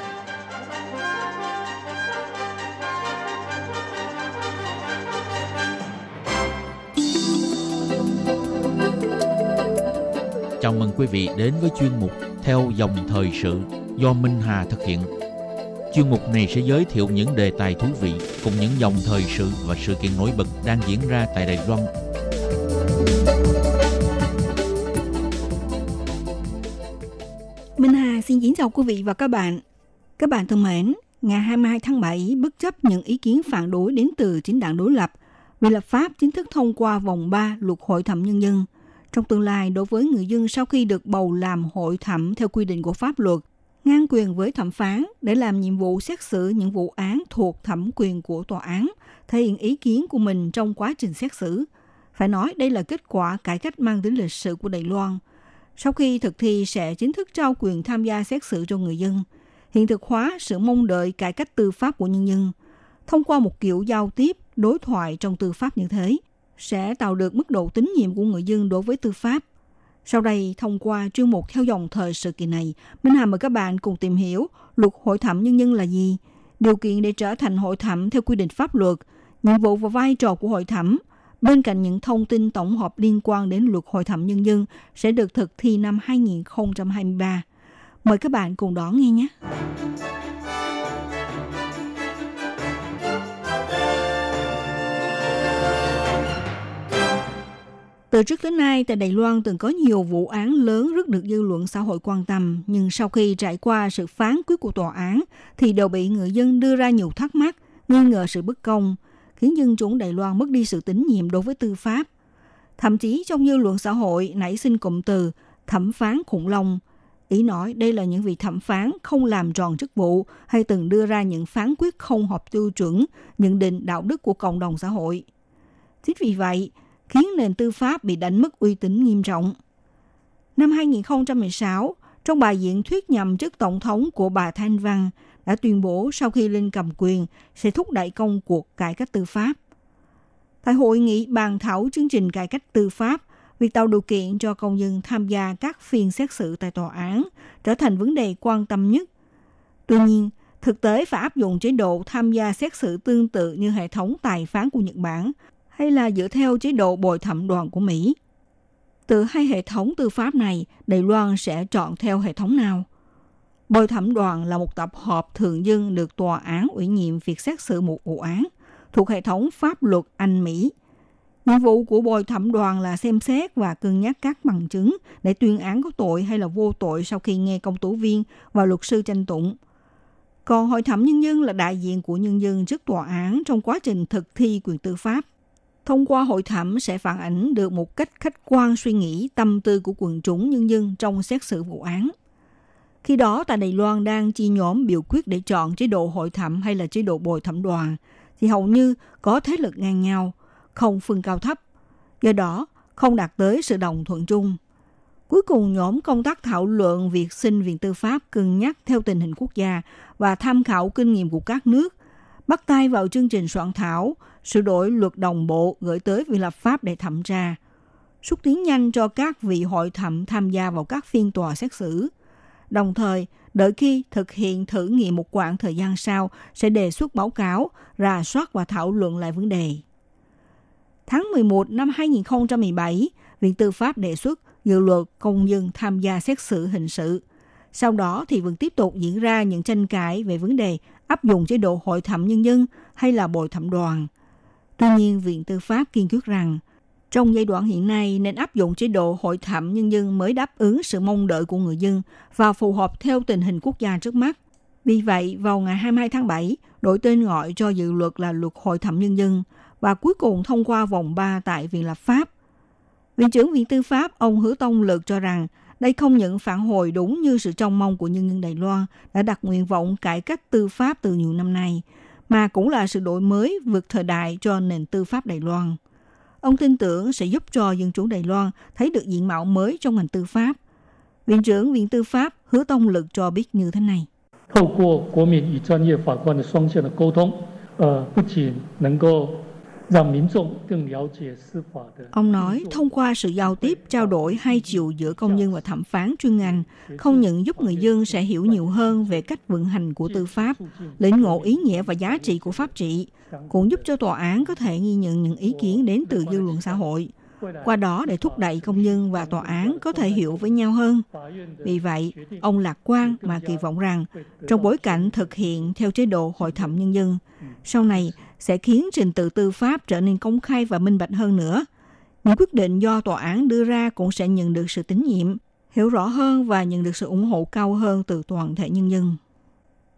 Speaker 4: Quý vị đến với chuyên mục Theo dòng thời sự do Minh Hà thực hiện. Chuyên mục này sẽ giới thiệu những đề tài thú vị cùng những dòng thời sự và sự kiện nổi bật đang diễn ra tại Đài Loan
Speaker 7: Minh Hà xin kính chào quý vị và các bạn. Các bạn thân mến, ngày 22 tháng 7, bất chấp những ý kiến phản đối đến từ chính đảng đối lập, về lập pháp chính thức thông qua vòng 3 luật hội thẩm nhân dân. Trong tương lai, đối với người dân sau khi được bầu làm hội thẩm theo quy định của pháp luật, ngang quyền với thẩm phán để làm nhiệm vụ xét xử những vụ án thuộc thẩm quyền của tòa án, thể hiện ý kiến của mình trong quá trình xét xử. Phải nói đây là kết quả cải cách mang tính lịch sử của Đài Loan – sau khi thực thi sẽ chính thức trao quyền tham gia xét xử cho người dân, hiện thực hóa sự mong đợi cải cách tư pháp của nhân dân. Thông qua một kiểu giao tiếp, đối thoại trong tư pháp như thế, sẽ tạo được mức độ tín nhiệm của người dân đối với tư pháp. Sau đây, thông qua chuyên mục theo dòng thời sự kỳ này, Minh Hà mời các bạn cùng tìm hiểu luật hội thẩm nhân dân là gì, điều kiện để trở thành hội thẩm theo quy định pháp luật, nhiệm vụ và vai trò của hội thẩm – Bên cạnh những thông tin tổng hợp liên quan đến luật hội thẩm nhân dân sẽ được thực thi năm 2023. Mời các bạn cùng đón nghe nhé. Từ trước đến nay, tại Đài Loan từng có nhiều vụ án lớn rất được dư luận xã hội quan tâm, nhưng sau khi trải qua sự phán quyết của tòa án, thì đều bị người dân đưa ra nhiều thắc mắc, nghi ngờ sự bất công, khiến dân chúng Đài Loan mất đi sự tín nhiệm đối với tư pháp. Thậm chí trong dư luận xã hội nảy sinh cụm từ thẩm phán khủng long. Ý nói đây là những vị thẩm phán không làm tròn chức vụ hay từng đưa ra những phán quyết không hợp tiêu chuẩn, nhận định đạo đức của cộng đồng xã hội. Chính vì vậy, khiến nền tư pháp bị đánh mất uy tín nghiêm trọng. Năm 2016, trong bài diễn thuyết nhằm trước tổng thống của bà Thanh Văn, đã tuyên bố sau khi lên cầm quyền sẽ thúc đẩy công cuộc cải cách tư pháp. Tại hội nghị bàn thảo chương trình cải cách tư pháp, việc tạo điều kiện cho công dân tham gia các phiên xét xử tại tòa án trở thành vấn đề quan tâm nhất. Tuy nhiên, thực tế phải áp dụng chế độ tham gia xét xử tương tự như hệ thống tài phán của Nhật Bản hay là dựa theo chế độ bồi thẩm đoàn của Mỹ. Từ hai hệ thống tư pháp này, Đài Loan sẽ chọn theo hệ thống nào? Bồi thẩm đoàn là một tập hợp thường dân được tòa án ủy nhiệm việc xét xử một vụ án thuộc hệ thống pháp luật Anh Mỹ. Nhiệm vụ của bồi thẩm đoàn là xem xét và cân nhắc các bằng chứng để tuyên án có tội hay là vô tội sau khi nghe công tố viên và luật sư tranh tụng. Còn hội thẩm nhân dân là đại diện của nhân dân trước tòa án trong quá trình thực thi quyền tư pháp. Thông qua hội thẩm sẽ phản ánh được một cách khách quan suy nghĩ tâm tư của quần chúng nhân dân trong xét xử vụ án. Khi đó tại Đài Loan đang chi nhóm biểu quyết để chọn chế độ hội thẩm hay là chế độ bồi thẩm đoàn, thì hầu như có thế lực ngang nhau, không phân cao thấp. Do đó, không đạt tới sự đồng thuận chung. Cuối cùng, nhóm công tác thảo luận việc xin Viện Tư pháp cân nhắc theo tình hình quốc gia và tham khảo kinh nghiệm của các nước, bắt tay vào chương trình soạn thảo, sửa đổi luật đồng bộ gửi tới Viện lập pháp để thẩm tra, xúc tiến nhanh cho các vị hội thẩm tham gia vào các phiên tòa xét xử – Đồng thời, đợi khi thực hiện thử nghiệm một quãng thời gian sau sẽ đề xuất báo cáo, rà soát và thảo luận lại vấn đề. Tháng 11 năm 2017, Viện Tư pháp đề xuất dự luật công dân tham gia xét xử hình sự. Sau đó thì vẫn tiếp tục diễn ra những tranh cãi về vấn đề áp dụng chế độ hội thẩm nhân dân hay là bồi thẩm đoàn. Tuy nhiên, Viện Tư pháp kiên quyết rằng trong giai đoạn hiện nay nên áp dụng chế độ hội thẩm nhân dân mới đáp ứng sự mong đợi của người dân và phù hợp theo tình hình quốc gia trước mắt. Vì vậy, vào ngày 22 tháng 7, đổi tên gọi cho dự luật là luật hội thẩm nhân dân và cuối cùng thông qua vòng 3 tại Viện Lập pháp. Viện trưởng Viện Tư pháp ông Hứa Tông Lực cho rằng đây không những phản hồi đúng như sự trông mong của nhân dân Đài Loan đã đặt nguyện vọng cải cách tư pháp từ nhiều năm nay, mà cũng là sự đổi mới vượt thời đại cho nền tư pháp Đài Loan. Ông tin tưởng sẽ giúp cho dân chủ Đài Loan thấy được diện mạo mới trong ngành tư pháp. Viện trưởng Viện Tư pháp Hứa Tông Lực cho biết như thế này.
Speaker 8: 透过国民与专业法官的双向的沟通，呃，不仅能够
Speaker 7: Ông nói, thông qua sự giao tiếp, trao đổi hai chiều giữa công nhân và thẩm phán chuyên ngành, không những giúp người dân sẽ hiểu nhiều hơn về cách vận hành của tư pháp, lĩnh ngộ ý nghĩa và giá trị của pháp trị, cũng giúp cho tòa án có thể ghi nhận những ý kiến đến từ dư luận xã hội qua đó để thúc đẩy công nhân và tòa án có thể hiểu với nhau hơn. Vì vậy, ông lạc quan mà kỳ vọng rằng trong bối cảnh thực hiện theo chế độ hội thẩm nhân dân, sau này sẽ khiến trình tự tư pháp trở nên công khai và minh bạch hơn nữa. Những quyết định do tòa án đưa ra cũng sẽ nhận được sự tín nhiệm, hiểu rõ hơn và nhận được sự ủng hộ cao hơn từ toàn thể nhân dân.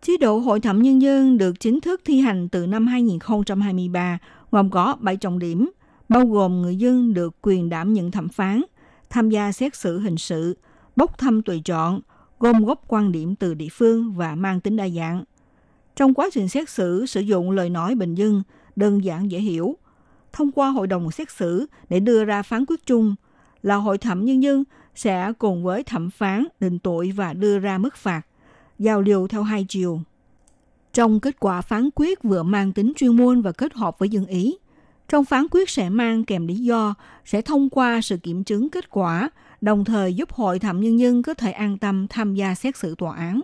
Speaker 7: Chế độ hội thẩm nhân dân được chính thức thi hành từ năm 2023, gồm có 7 trọng điểm – bao gồm người dân được quyền đảm nhận thẩm phán, tham gia xét xử hình sự, bốc thăm tùy chọn, gom góp quan điểm từ địa phương và mang tính đa dạng. Trong quá trình xét xử, sử dụng lời nói bình dân, đơn giản dễ hiểu. Thông qua hội đồng xét xử để đưa ra phán quyết chung, là hội thẩm nhân dân sẽ cùng với thẩm phán định tội và đưa ra mức phạt, giao lưu theo hai chiều. Trong kết quả phán quyết vừa mang tính chuyên môn và kết hợp với dân ý, trong phán quyết sẽ mang kèm lý do, sẽ thông qua sự kiểm chứng kết quả, đồng thời giúp hội thẩm nhân dân có thể an tâm tham gia xét xử tòa án.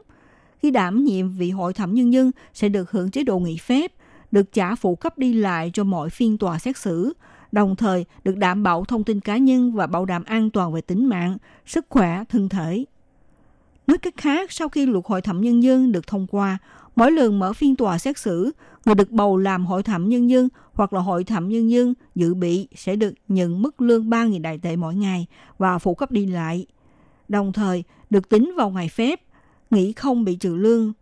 Speaker 7: Khi đảm nhiệm vị hội thẩm nhân dân sẽ được hưởng chế độ nghỉ phép, được trả phụ cấp đi lại cho mọi phiên tòa xét xử, đồng thời được đảm bảo thông tin cá nhân và bảo đảm an toàn về tính mạng, sức khỏe, thân thể. Nói cách khác, sau khi luật hội thẩm nhân dân được thông qua, mỗi lần mở phiên tòa xét xử, người được bầu làm hội thẩm nhân dân hoặc là hội thẩm nhân dân dự bị sẽ được nhận mức lương 3.000 đại tệ mỗi ngày và phụ cấp đi lại. Đồng thời được tính vào ngày phép, nghỉ không bị trừ lương.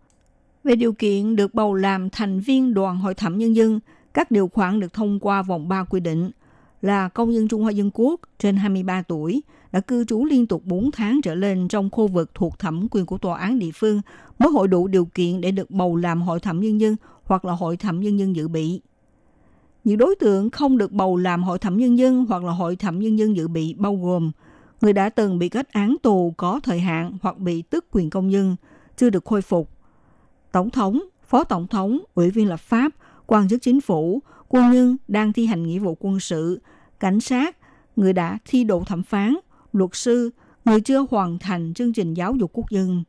Speaker 7: Về điều kiện được bầu làm thành viên đoàn hội thẩm nhân dân, các điều khoản được thông qua vòng 3 quy định là công dân Trung Hoa Dân Quốc trên 23 tuổi đã cư trú liên tục 4 tháng trở lên trong khu vực thuộc thẩm quyền của tòa án địa phương mới hội đủ điều kiện để được bầu làm hội thẩm nhân dân hoặc là hội thẩm nhân dân dự bị. Những đối tượng không được bầu làm hội thẩm nhân dân hoặc là hội thẩm nhân dân dự bị bao gồm người đã từng bị kết án tù có thời hạn hoặc bị tước quyền công dân, chưa được khôi phục. Tổng thống, phó tổng thống, ủy viên lập pháp, quan chức chính phủ, quân nhân đang thi hành nghĩa vụ quân sự, cảnh sát, người đã thi độ thẩm phán, luật sư, người chưa hoàn thành chương trình giáo dục quốc dân.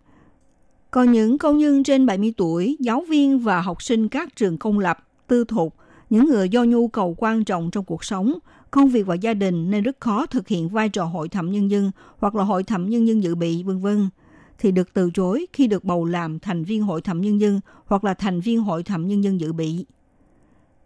Speaker 7: Còn những công nhân trên 70 tuổi, giáo viên và học sinh các trường công lập, tư thục, những người do nhu cầu quan trọng trong cuộc sống, công việc và gia đình nên rất khó thực hiện vai trò hội thẩm nhân dân hoặc là hội thẩm nhân dân dự bị, vân vân thì được từ chối khi được bầu làm thành viên hội thẩm nhân dân hoặc là thành viên hội thẩm nhân dân dự bị.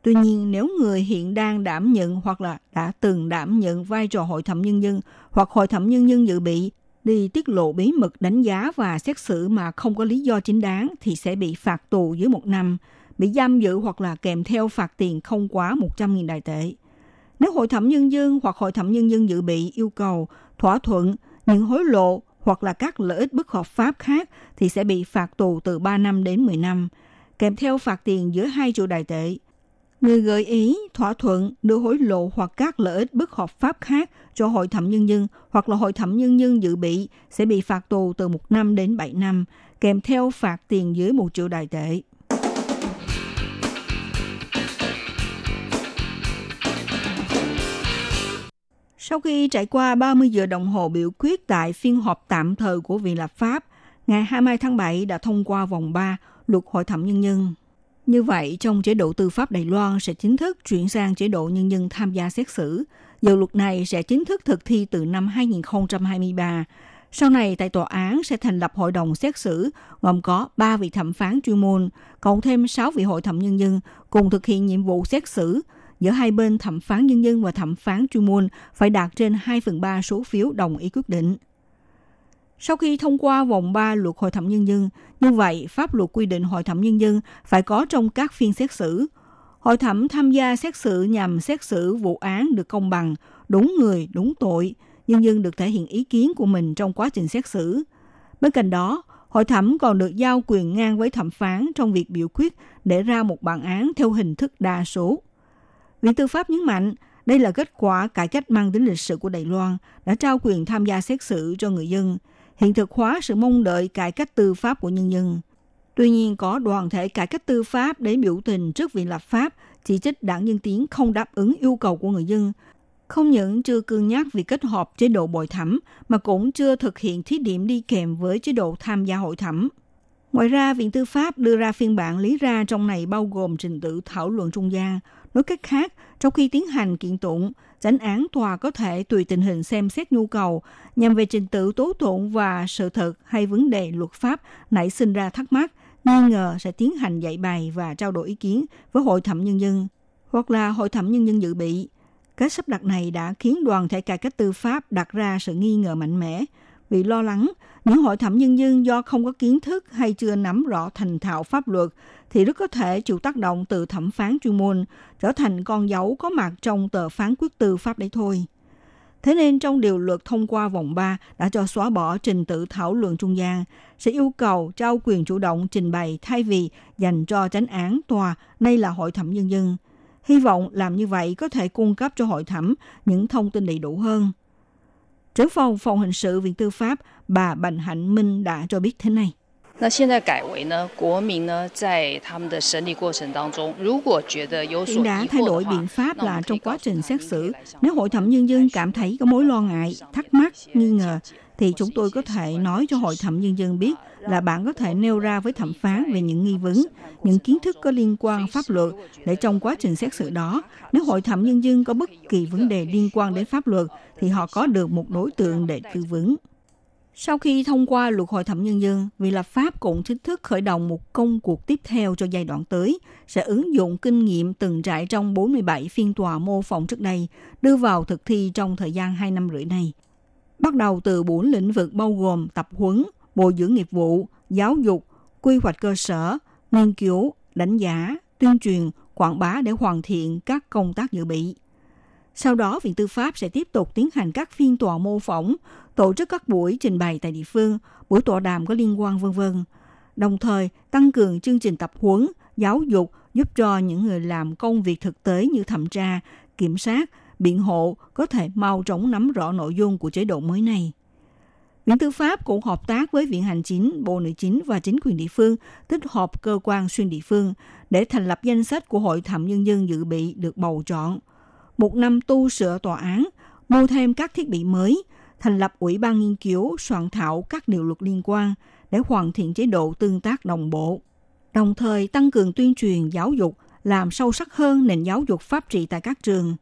Speaker 7: Tuy nhiên, nếu người hiện đang đảm nhận hoặc là đã từng đảm nhận vai trò hội thẩm nhân dân hoặc hội thẩm nhân dân dự bị đi tiết lộ bí mật đánh giá và xét xử mà không có lý do chính đáng thì sẽ bị phạt tù dưới một năm, bị giam giữ hoặc là kèm theo phạt tiền không quá 100.000 đại tệ. Nếu hội thẩm nhân dân hoặc hội thẩm nhân dân dự bị yêu cầu thỏa thuận những hối lộ hoặc là các lợi ích bất hợp pháp khác thì sẽ bị phạt tù từ 3 năm đến 10 năm, kèm theo phạt tiền giữa 2 triệu đại tệ người gợi ý thỏa thuận đưa hối lộ hoặc các lợi ích bất hợp pháp khác cho hội thẩm nhân dân hoặc là hội thẩm nhân dân dự bị sẽ bị phạt tù từ một năm đến 7 năm, kèm theo phạt tiền dưới một triệu đại tệ. Sau khi trải qua 30 giờ đồng hồ biểu quyết tại phiên họp tạm thời của Viện Lập pháp, ngày 20 tháng 7 đã thông qua vòng 3 luật hội thẩm nhân dân như vậy, trong chế độ tư pháp Đài Loan sẽ chính thức chuyển sang chế độ nhân dân tham gia xét xử. Dự luật này sẽ chính thức thực thi từ năm 2023. Sau này, tại tòa án sẽ thành lập hội đồng xét xử, gồm có 3 vị thẩm phán chuyên môn, cộng thêm 6 vị hội thẩm nhân dân cùng thực hiện nhiệm vụ xét xử, giữa hai bên thẩm phán nhân dân và thẩm phán chuyên môn phải đạt trên 2 phần 3 số phiếu đồng ý quyết định. Sau khi thông qua vòng 3 luật hội thẩm nhân dân, như vậy pháp luật quy định hội thẩm nhân dân phải có trong các phiên xét xử. Hội thẩm tham gia xét xử nhằm xét xử vụ án được công bằng, đúng người, đúng tội, nhân dân được thể hiện ý kiến của mình trong quá trình xét xử. Bên cạnh đó, hội thẩm còn được giao quyền ngang với thẩm phán trong việc biểu quyết để ra một bản án theo hình thức đa số. Viện Tư pháp nhấn mạnh, đây là kết quả cải cách mang tính lịch sử của Đài Loan đã trao quyền tham gia xét xử cho người dân, hiện thực hóa sự mong đợi cải cách tư pháp của nhân dân. Tuy nhiên, có đoàn thể cải cách tư pháp để biểu tình trước viện lập pháp, chỉ trích đảng Nhân Tiến không đáp ứng yêu cầu của người dân, không những chưa cương nhắc việc kết hợp chế độ bồi thẩm mà cũng chưa thực hiện thí điểm đi kèm với chế độ tham gia hội thẩm. Ngoài ra, Viện Tư pháp đưa ra phiên bản lý ra trong này bao gồm trình tự thảo luận trung gian. Nói cách khác, trong khi tiến hành kiện tụng, chánh án tòa có thể tùy tình hình xem xét nhu cầu nhằm về trình tự tố tụng và sự thật hay vấn đề luật pháp nảy sinh ra thắc mắc, nghi ngờ sẽ tiến hành dạy bài và trao đổi ý kiến với hội thẩm nhân dân hoặc là hội thẩm nhân dân dự bị. Cách sắp đặt này đã khiến đoàn thể cải cách tư pháp đặt ra sự nghi ngờ mạnh mẽ vì lo lắng những hội thẩm nhân dân do không có kiến thức hay chưa nắm rõ thành thạo pháp luật thì rất có thể chịu tác động từ thẩm phán chuyên môn, trở thành con dấu có mặt trong tờ phán quyết tư pháp đấy thôi. Thế nên trong điều luật thông qua vòng 3 đã cho xóa bỏ trình tự thảo luận trung gian, sẽ yêu cầu trao quyền chủ động trình bày thay vì dành cho tránh án tòa, nay là hội thẩm nhân dân. Hy vọng làm như vậy có thể cung cấp cho hội thẩm những thông tin đầy đủ hơn. Trưởng phòng phòng hình sự Viện Tư pháp bà Bành Hạnh Minh đã cho biết thế này.
Speaker 9: 那现在改为呢，国民呢在他们的审理过程当中，如果觉得有所
Speaker 7: Hiện đã
Speaker 9: 疑
Speaker 7: thay
Speaker 9: 惑
Speaker 7: đổi
Speaker 9: 的
Speaker 7: biện
Speaker 9: 话，
Speaker 7: pháp
Speaker 9: 那我
Speaker 7: là
Speaker 9: 们可
Speaker 7: trong
Speaker 9: 以
Speaker 7: quá
Speaker 9: 告诉
Speaker 7: trình
Speaker 9: 他
Speaker 7: xét
Speaker 9: 们
Speaker 7: xử,
Speaker 9: 一个想法
Speaker 7: nếu hội thẩm nhân dân cảm thấy có mối lo ngại, thắc mắc, nghi ngờ, thì chúng tôi có thể nói cho hội thẩm nhân dân biết là bạn có thể nêu ra với thẩm phán về những nghi vấn, những kiến thức có liên quan pháp luật để trong quá trình xét xử đó, nếu hội thẩm nhân dân có bất kỳ vấn đề liên quan đến pháp luật thì họ có được một đối tượng để tư vấn. Sau khi thông qua luật hội thẩm nhân dân, Viện lập pháp cũng chính thức khởi động một công cuộc tiếp theo cho giai đoạn tới, sẽ ứng dụng kinh nghiệm từng trải trong 47 phiên tòa mô phỏng trước đây, đưa vào thực thi trong thời gian 2 năm rưỡi này. Bắt đầu từ bốn lĩnh vực bao gồm tập huấn, bồi dưỡng nghiệp vụ, giáo dục, quy hoạch cơ sở, nghiên cứu, đánh giá, tuyên truyền, quảng bá để hoàn thiện các công tác dự bị. Sau đó, Viện Tư pháp sẽ tiếp tục tiến hành các phiên tòa mô phỏng, tổ chức các buổi trình bày tại địa phương, buổi tọa đàm có liên quan vân vân. Đồng thời, tăng cường chương trình tập huấn, giáo dục giúp cho những người làm công việc thực tế như thẩm tra, kiểm sát, biện hộ có thể mau chóng nắm rõ nội dung của chế độ mới này. Viện Tư pháp cũng hợp tác với Viện Hành Chính, Bộ Nội chính và chính quyền địa phương, tích hợp cơ quan xuyên địa phương để thành lập danh sách của Hội thẩm nhân dân dự bị được bầu chọn. Một năm tu sửa tòa án, mua thêm các thiết bị mới, thành lập ủy ban nghiên cứu soạn thảo các điều luật liên quan để hoàn thiện chế độ tương tác đồng bộ. Đồng thời tăng cường tuyên truyền giáo dục, làm sâu sắc hơn nền giáo dục pháp trị tại các trường.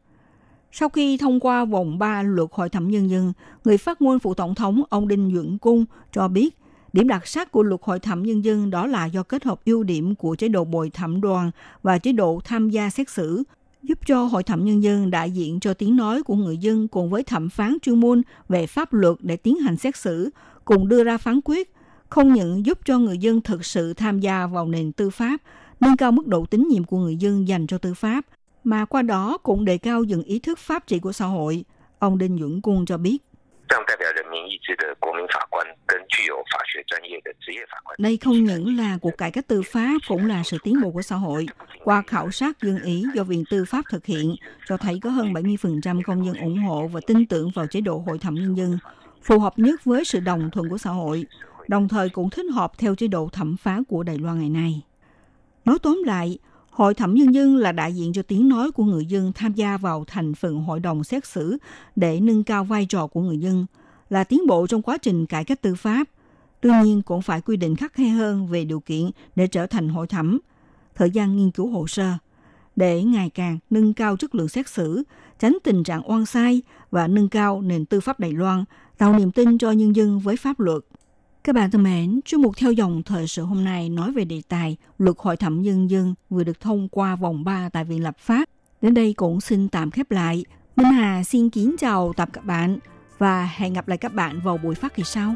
Speaker 7: Sau khi thông qua vòng 3 luật hội thẩm nhân dân, người phát ngôn phụ tổng thống ông Đinh Duẩn Cung cho biết điểm đặc sắc của luật hội thẩm nhân dân đó là do kết hợp ưu điểm của chế độ bồi thẩm đoàn và chế độ tham gia xét xử, giúp cho hội thẩm nhân dân đại diện cho tiếng nói của người dân cùng với thẩm phán chuyên môn về pháp luật để tiến hành xét xử, cùng đưa ra phán quyết, không những giúp cho người dân thực sự tham gia vào nền tư pháp, nâng cao mức độ tín nhiệm của người dân dành cho tư pháp, mà qua đó cũng đề cao dần ý thức pháp trị của xã hội. Ông Đinh Dũng Cung cho biết.
Speaker 10: 这样代表人民意志的国民法官跟具有法学专业的职业法官。
Speaker 7: Đây không những là cuộc cải cách tư pháp, cũng là sự tiến bộ của xã hội. Qua khảo sát dân ý do Viện Tư pháp thực hiện, cho thấy có hơn 70% công dân ủng hộ và tin tưởng vào chế độ hội thẩm nhân dân, phù hợp nhất với sự đồng thuận của xã hội, đồng thời cũng thích hợp theo chế độ thẩm phán của Đài Loan ngày nay. Nói tóm lại, Hội thẩm nhân dân là đại diện cho tiếng nói của người dân tham gia vào thành phần hội đồng xét xử để nâng cao vai trò của người dân, là tiến bộ trong quá trình cải cách tư pháp. Tuy nhiên cũng phải quy định khắc khe hơn về điều kiện để trở thành hội thẩm, thời gian nghiên cứu hồ sơ, để ngày càng nâng cao chất lượng xét xử, tránh tình trạng oan sai và nâng cao nền tư pháp Đài Loan, tạo niềm tin cho nhân dân với pháp luật. Các bạn thân mến, chuyên mục theo dòng thời sự hôm nay nói về đề tài luật hội thẩm nhân dân vừa được thông qua vòng 3 tại Viện Lập pháp. Đến đây cũng xin tạm khép lại. Minh Hà xin kính chào tập các bạn và hẹn gặp lại các bạn vào buổi phát kỳ sau.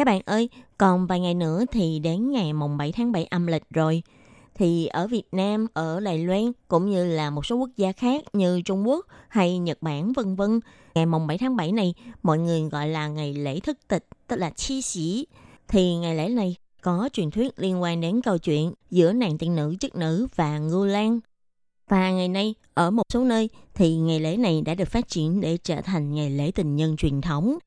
Speaker 2: Các bạn ơi, còn vài ngày nữa thì đến ngày mùng 7 tháng 7 âm lịch rồi. Thì ở Việt Nam, ở Đài Loan cũng như là một số quốc gia khác như Trung Quốc hay Nhật Bản vân vân, ngày mùng 7 tháng 7 này mọi người gọi là ngày lễ thức tịch, tức là chi sĩ. Thì ngày lễ này có truyền thuyết liên quan đến câu chuyện giữa nàng tiên nữ chức nữ và Ngưu Lan. Và ngày nay, ở một số nơi thì ngày lễ này đã được phát triển để trở thành ngày lễ tình nhân truyền thống.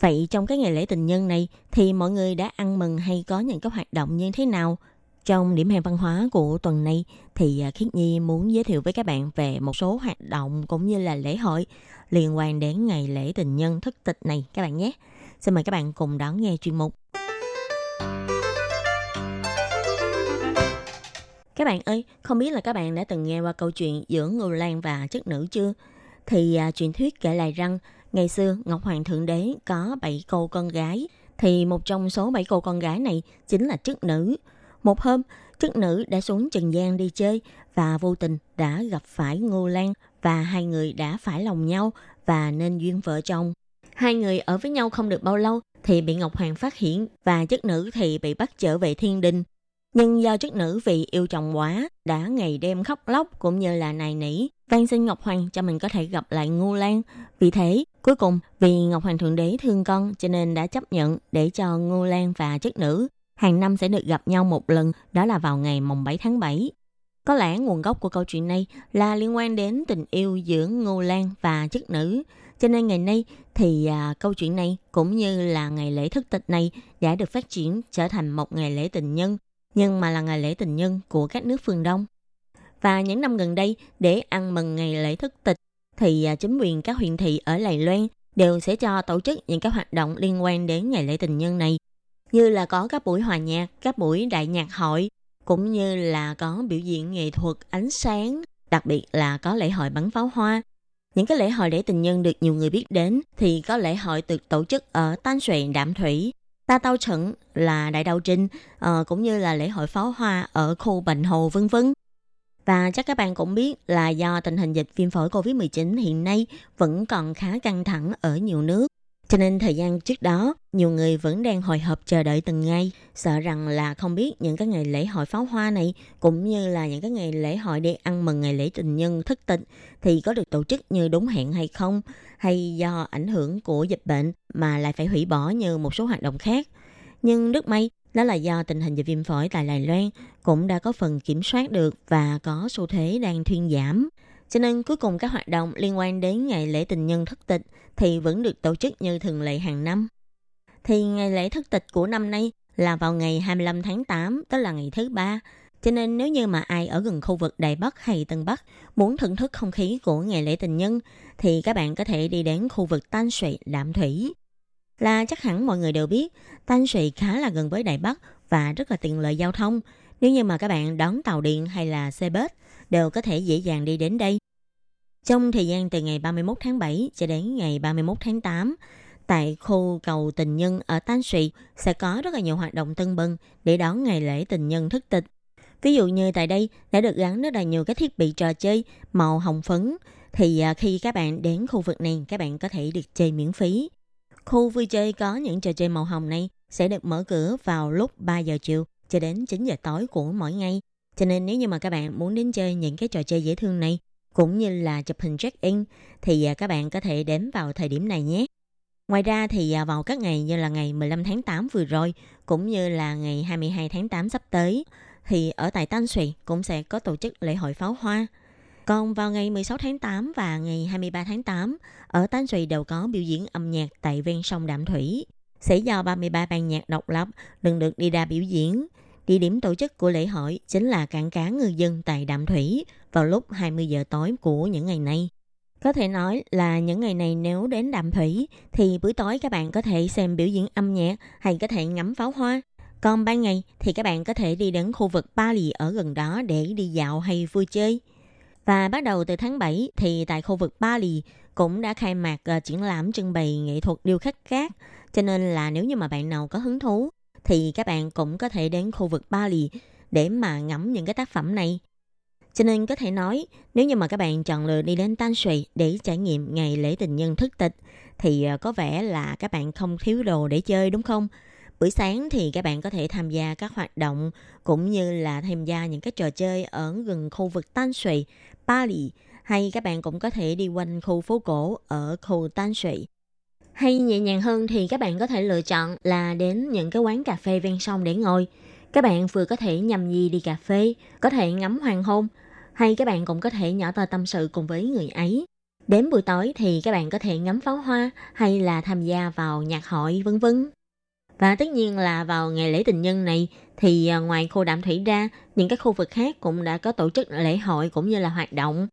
Speaker 2: Vậy trong cái ngày lễ tình nhân này thì mọi người đã ăn mừng hay có những cái hoạt động như thế nào? Trong điểm hẹn văn hóa của tuần này thì à, Khiết Nhi muốn giới thiệu với các bạn về một số hoạt động cũng như là lễ hội liên quan đến ngày lễ tình nhân thất tịch này các bạn nhé. Xin mời các bạn cùng đón nghe chuyên mục. Các bạn ơi, không biết là các bạn đã từng nghe qua câu chuyện giữa Ngưu Lan và chất nữ chưa? Thì à, truyền thuyết kể lại rằng ngày xưa Ngọc Hoàng Thượng Đế có 7 cô con gái, thì một trong số 7 cô con gái này chính là chức nữ. Một hôm, chức nữ đã xuống trần gian đi chơi và vô tình đã gặp phải Ngô Lan và hai người đã phải lòng nhau và nên duyên vợ chồng. Hai người ở với nhau không được bao lâu thì bị Ngọc Hoàng phát hiện và chức nữ thì bị bắt trở về thiên đình. Nhưng do chức nữ vì yêu chồng quá, đã ngày đêm khóc lóc cũng như là nài nỉ, van xin Ngọc Hoàng cho mình có thể gặp lại Ngô Lan. Vì thế, cuối cùng vì Ngọc Hoàng Thượng Đế thương con cho nên đã chấp nhận để cho Ngô Lan và chức nữ hàng năm sẽ được gặp nhau một lần, đó là vào ngày mùng 7 tháng 7. Có lẽ nguồn gốc của câu chuyện này là liên quan đến tình yêu giữa Ngô Lan và chức nữ. Cho nên ngày nay thì à, câu chuyện này cũng như là ngày lễ thức tịch này đã được phát triển trở thành một ngày lễ tình nhân nhưng mà là ngày lễ tình nhân của các nước phương Đông. Và những năm gần đây, để ăn mừng ngày lễ thức tịch, thì à, chính quyền các huyện thị ở Lài Loan đều sẽ cho tổ chức những các hoạt động liên quan đến ngày lễ tình nhân này, như là có các buổi hòa nhạc, các buổi đại nhạc hội, cũng như là có biểu diễn nghệ thuật ánh sáng, đặc biệt là có lễ hội bắn pháo hoa. Những cái lễ hội lễ tình nhân được nhiều người biết đến thì có lễ hội được tổ chức ở Tan Xuệ Đạm Thủy, Ta Tao Trận là Đại Đạo Trinh, uh, ờ, cũng như là lễ hội pháo hoa ở khu Bệnh Hồ vân vân. Và chắc các bạn cũng biết là do tình hình dịch viêm phổi COVID-19 hiện nay vẫn còn khá căng thẳng ở nhiều nước. Cho nên thời gian trước đó, nhiều người vẫn đang hồi hộp chờ đợi từng ngày, sợ rằng là không biết những cái ngày lễ hội pháo hoa này cũng như là những cái ngày lễ hội để ăn mừng ngày lễ tình nhân thất tịch thì có được tổ chức như đúng hẹn hay không, hay do ảnh hưởng của dịch bệnh mà lại phải hủy bỏ như một số hoạt động khác. Nhưng rất may đó là do tình hình dịch viêm phổi tại Đài Loan cũng đã có phần kiểm soát được và có xu thế đang thuyên giảm. Cho nên cuối cùng các hoạt động liên quan đến ngày lễ tình nhân thất tịch thì vẫn được tổ chức như thường lệ hàng năm. Thì ngày lễ thất tịch của năm nay là vào ngày 25 tháng 8, tức là ngày thứ ba. Cho nên nếu như mà ai ở gần khu vực Đài Bắc hay Tân Bắc muốn thưởng thức không khí của ngày lễ tình nhân thì các bạn có thể đi đến khu vực Tan Suy Đạm Thủy. Là chắc hẳn mọi người đều biết Tan Suy khá là gần với Đài Bắc và rất là tiện lợi giao thông. Nếu như mà các bạn đón tàu điện hay là xe bus đều có thể dễ dàng đi đến đây. Trong thời gian từ ngày 31 tháng 7 cho đến ngày 31 tháng 8, tại khu cầu tình nhân ở Tan Sụy sẽ có rất là nhiều hoạt động tân bừng để đón ngày lễ tình nhân thức tịch. Ví dụ như tại đây đã được gắn rất là nhiều các thiết bị trò chơi màu hồng phấn thì à, khi các bạn đến khu vực này các bạn có thể được chơi miễn phí. Khu vui chơi có những trò chơi màu hồng này sẽ được mở cửa vào lúc 3 giờ chiều cho đến 9 giờ tối của mỗi ngày. Cho nên nếu như mà các bạn muốn đến chơi những cái trò chơi dễ thương này cũng như là chụp hình check-in thì à, các bạn có thể đến vào thời điểm này nhé. Ngoài ra thì à, vào các ngày như là ngày 15 tháng 8 vừa rồi cũng như là ngày 22 tháng 8 sắp tới thì ở tại Tan Sùy cũng sẽ có tổ chức lễ hội pháo hoa. Còn vào ngày 16 tháng 8 và ngày 23 tháng 8, ở Tan Sùy đều có biểu diễn âm nhạc tại ven sông Đạm Thủy. Sẽ do 33 ban nhạc độc lập lần lượt đi ra biểu diễn. Địa điểm tổ chức của lễ hội chính là cảng cá ngư dân tại Đạm Thủy vào lúc 20 giờ tối của những ngày này. Có thể nói là những ngày này nếu đến Đạm Thủy thì buổi tối các bạn có thể xem biểu diễn âm nhạc hay có thể ngắm pháo hoa. Còn ban ngày thì các bạn có thể đi đến khu vực Ba Lì ở gần đó để đi dạo hay vui chơi. Và bắt đầu từ tháng 7 thì tại khu vực Ba Lì cũng đã khai mạc uh, triển lãm trưng bày nghệ thuật điêu khắc cát. Cho nên là nếu như mà bạn nào có hứng thú thì các bạn cũng có thể đến khu vực Bali để mà ngắm những cái tác phẩm này. Cho nên có thể nói, nếu như mà các bạn chọn lựa đi đến Tan Sùy để trải nghiệm ngày lễ tình nhân thức tịch, thì ờ, có vẻ là các bạn không thiếu đồ để chơi đúng không? Buổi sáng thì các bạn có thể tham gia các hoạt động cũng như là tham gia những cái trò chơi ở gần khu vực Tan Sùy, Bali hay các bạn cũng có thể đi quanh khu phố cổ ở khu Tan Sùy. Hay nhẹ nhàng hơn thì các bạn có thể lựa chọn là đến những cái quán cà phê ven sông để ngồi. Các bạn vừa có thể nhầm gì đi cà phê, có thể ngắm hoàng hôn, hay các bạn cũng có thể nhỏ tờ tâm sự cùng với người ấy. Đến buổi tối thì các bạn có thể ngắm pháo hoa hay là tham gia vào nhạc hội vân vân. Và tất nhiên là vào ngày lễ tình nhân này thì à, ngoài khu đạm thủy ra, những cái khu vực khác cũng đã có tổ chức lễ hội cũng như là hoạt động.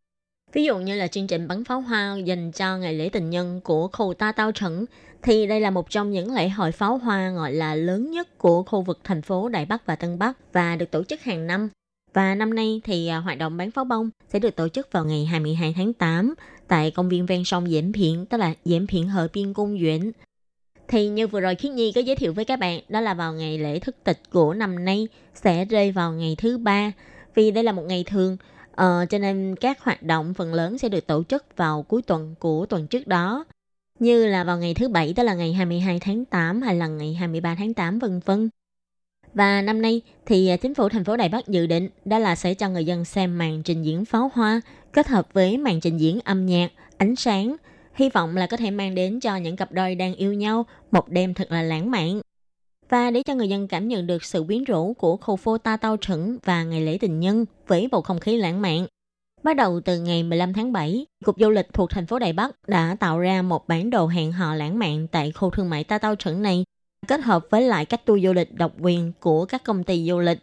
Speaker 2: Ví dụ như là chương trình bắn pháo hoa dành cho ngày lễ tình nhân của khu Ta Tao Trấn thì đây là một trong những lễ hội pháo hoa gọi là lớn nhất của khu vực thành phố Đại Bắc và Tân Bắc và được tổ chức hàng năm. Và năm nay thì à, hoạt động bắn pháo bông sẽ được tổ chức vào ngày 22 tháng 8 tại công viên ven sông Diễm Phiện, tức là Diễm Phiện Hợp Biên Cung Duyển. Thì như vừa rồi Khiết Nhi có giới thiệu với các bạn, đó là vào ngày lễ thức tịch của năm nay sẽ rơi vào ngày thứ ba. Vì đây là một ngày thường, Ờ, cho nên các hoạt động phần lớn sẽ được tổ chức vào cuối tuần của tuần trước đó. Như là vào ngày thứ bảy, đó là ngày 22 tháng 8 hay là ngày 23 tháng 8 vân vân. Và năm nay thì à, chính phủ thành phố Đài Bắc dự định đó là sẽ cho người dân xem màn trình diễn pháo hoa kết hợp với màn trình diễn âm nhạc, ánh sáng. Hy vọng là có thể mang đến cho những cặp đôi đang yêu nhau một đêm thật là lãng mạn. Và để cho người dân cảm nhận được sự quyến rũ của khu phố Ta Tao Trấn và ngày lễ tình nhân với bầu không khí lãng mạn. Bắt đầu từ ngày 15 tháng 7, Cục Du lịch thuộc thành phố Đài Bắc đã tạo ra một bản đồ hẹn hò lãng mạn tại khu thương mại Ta Tao Trấn này kết hợp với lại các tour du lịch độc quyền của các công ty du lịch.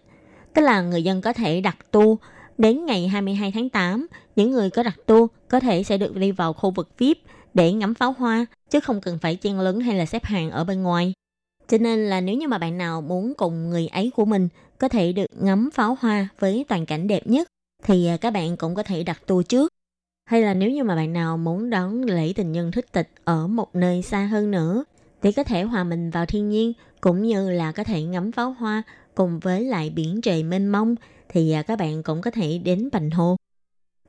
Speaker 2: Tức là người dân có thể đặt tour đến ngày 22 tháng 8, những người có đặt tour có thể sẽ được đi vào khu vực VIP để ngắm pháo hoa, chứ không cần phải chen lấn hay là xếp hàng ở bên ngoài. Cho nên là nếu như mà bạn nào muốn cùng người ấy của mình có thể được ngắm pháo hoa với toàn cảnh đẹp nhất, thì à, các bạn cũng có thể đặt tour trước. Hay là nếu như mà bạn nào muốn đón lễ tình nhân thích tịch ở một nơi xa hơn nữa, thì có thể hòa mình vào thiên nhiên cũng như là có thể ngắm pháo hoa cùng với lại biển trời mênh mông thì à, các bạn cũng có thể đến Bành Hồ.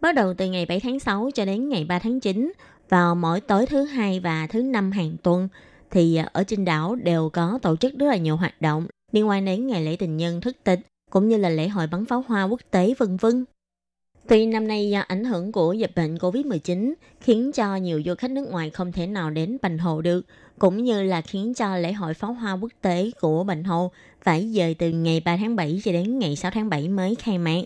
Speaker 2: Bắt đầu từ ngày 7 tháng 6 cho đến ngày 3 tháng 9 vào mỗi tối thứ hai và thứ năm hàng tuần thì à, ở trên đảo đều có tổ chức rất là nhiều hoạt động liên quan đến ngày lễ tình nhân thức tịch cũng như là lễ hội bắn pháo hoa quốc tế vân vân. Tuy năm nay do ảnh hưởng của dịch bệnh Covid-19 khiến cho nhiều du khách nước ngoài không thể nào đến Bành Hồ được, cũng như là khiến cho lễ hội pháo hoa quốc tế của Bành Hồ phải dời từ ngày 3 tháng 7 cho đến ngày 6 tháng 7 mới khai mạc.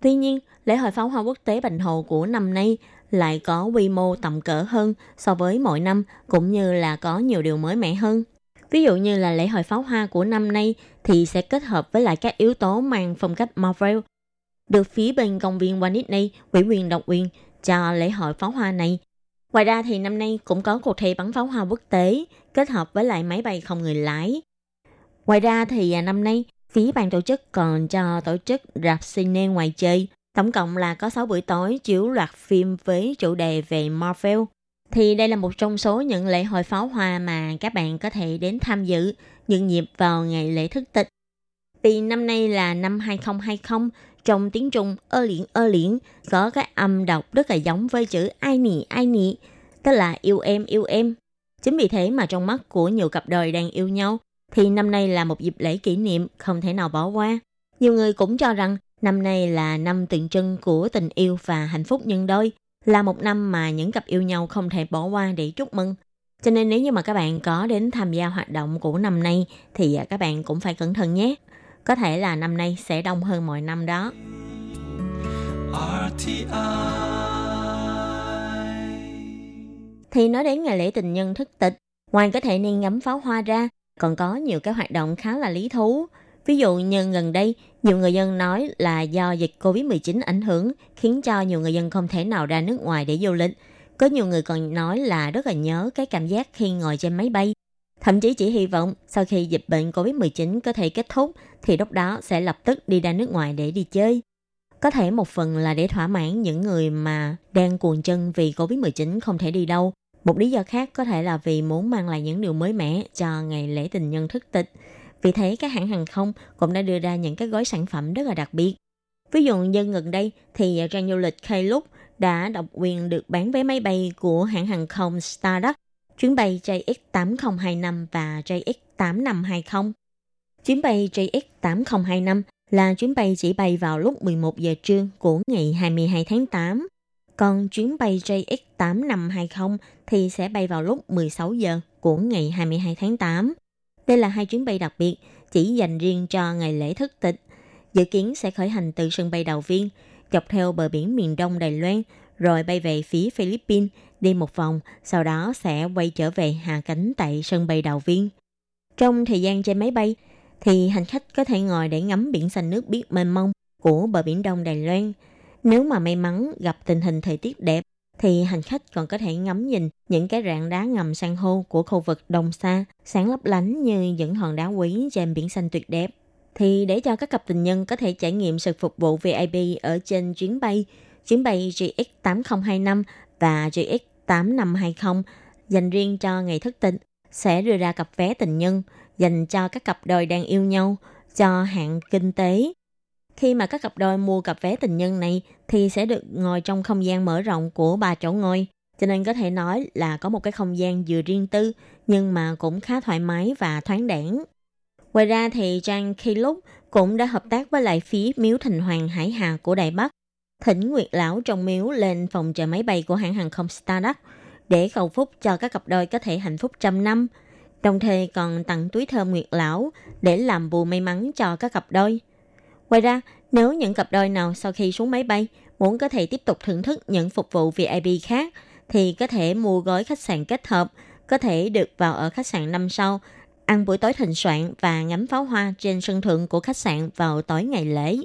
Speaker 2: Tuy nhiên, lễ hội pháo hoa quốc tế Bành Hồ của năm nay lại có quy mô tầm cỡ hơn so với mọi năm, cũng như là có nhiều điều mới mẻ hơn. Ví dụ như là lễ hội pháo hoa của năm nay thì sẽ kết hợp với lại các yếu tố mang phong cách Marvel. Được phía bên công viên Walt Disney ủy quyền độc quyền cho lễ hội pháo hoa này Ngoài ra thì năm nay cũng có cuộc thi bắn pháo hoa quốc tế kết hợp với lại máy bay không người lái. Ngoài ra thì à, năm nay phía ban tổ chức còn cho tổ chức rạp cine ngoài chơi. Tổng cộng là có 6 buổi tối chiếu loạt phim với chủ đề về Marvel. Thì đây là một trong số những lễ hội pháo hoa mà các bạn có thể đến tham dự những nhịp vào ngày lễ thức tịch. Vì năm nay là năm 2020, trong tiếng Trung ơ liễn ơ liễn có cái âm đọc rất là giống với chữ ai nị ai nị, tức là yêu em yêu em. Chính vì thế mà trong mắt của nhiều cặp đôi đang yêu nhau, thì năm nay là một dịp lễ kỷ niệm không thể nào bỏ qua. Nhiều người cũng cho rằng năm nay là năm tượng trưng của tình yêu và hạnh phúc nhân đôi, là một năm mà những cặp yêu nhau không thể bỏ qua để chúc mừng. Cho nên nếu như mà các bạn có đến tham gia hoạt động của năm nay thì à, các bạn cũng phải cẩn thận nhé. Có thể là năm nay sẽ đông hơn mọi năm đó. Thì nói đến ngày lễ tình nhân thức tịch, ngoài có thể nên ngắm pháo hoa ra, còn có nhiều cái hoạt động khá là lý thú. Ví dụ như gần đây, nhiều người dân nói là do dịch Covid-19 ảnh hưởng, khiến cho nhiều người dân không thể nào ra nước ngoài để du lịch. Có nhiều người còn nói là rất là nhớ cái cảm giác khi ngồi trên máy bay. Thậm chí chỉ hy vọng sau khi dịch bệnh Covid-19 có thể kết thúc, thì lúc đó sẽ lập tức đi ra nước ngoài để đi chơi. Có thể một phần là để thỏa mãn những người mà đang cuồng chân vì Covid-19 không thể đi đâu. Một lý do khác có thể là vì muốn mang lại những điều mới mẻ cho ngày lễ tình nhân thức tịch. Vì thế các hãng hàng không cũng đã đưa ra những cái gói sản phẩm rất là đặc biệt. Ví dụ như gần đây thì trang du lịch Klook đã độc quyền được bán vé máy bay của hãng hàng không Stardust, chuyến bay JX8025 và JX8520. Chuyến bay JX8025 là chuyến bay chỉ bay vào lúc 11 giờ trưa của ngày 22 tháng 8. Còn chuyến bay JX8520 thì sẽ bay vào lúc 16 giờ của ngày 22 tháng 8. Đây là hai chuyến bay đặc biệt chỉ dành riêng cho ngày lễ thức tịch. Dự kiến sẽ khởi hành từ sân bay Đào Viên, dọc theo bờ biển miền đông Đài Loan, rồi bay về phía Philippines, đi một vòng, sau đó sẽ quay trở về hạ cánh tại sân bay Đào Viên. Trong thời gian trên máy bay, thì hành khách có thể ngồi để ngắm biển xanh nước biếc mênh mông của bờ biển đông Đài Loan. Nếu mà may mắn gặp tình hình thời tiết đẹp, thì hành khách còn có thể ngắm nhìn những cái rạn đá ngầm san hô của khu vực Đông Sa, sáng lấp lánh như những hòn đá quý trên biển xanh tuyệt đẹp. Thì để cho các cặp tình nhân có thể trải nghiệm sự phục vụ VIP ở trên chuyến bay, chuyến bay GX8025 và GX8520 dành riêng cho ngày thức tịch sẽ đưa ra cặp vé tình nhân dành cho các cặp đôi đang yêu nhau cho hạng kinh tế. Khi mà các cặp đôi mua cặp vé tình nhân này thì sẽ được ngồi trong không gian mở rộng của ba chỗ ngồi. Cho nên có thể nói là có một cái không gian vừa riêng tư nhưng mà cũng khá thoải mái và thoáng đẳng. Ngoài ra thì Trang Khi Lúc cũng đã hợp tác với lại phía Miếu Thành Hoàng Hải Hà của Đài Bắc, thỉnh Nguyệt Lão trong miếu lên phòng chờ máy bay của hãng hàng không Stardust để cầu phúc cho các cặp đôi có thể hạnh phúc trăm năm, đồng thời còn tặng túi thơm Nguyệt Lão để làm bù may mắn cho các cặp đôi. Ngoài ra, nếu những cặp đôi nào sau khi xuống máy bay muốn có thể tiếp tục thưởng thức những phục vụ VIP khác, thì có thể mua gói khách sạn kết hợp, có thể được vào ở khách sạn năm sau, ăn buổi tối thịnh soạn và ngắm pháo hoa trên sân thượng của khách sạn vào tối ngày lễ.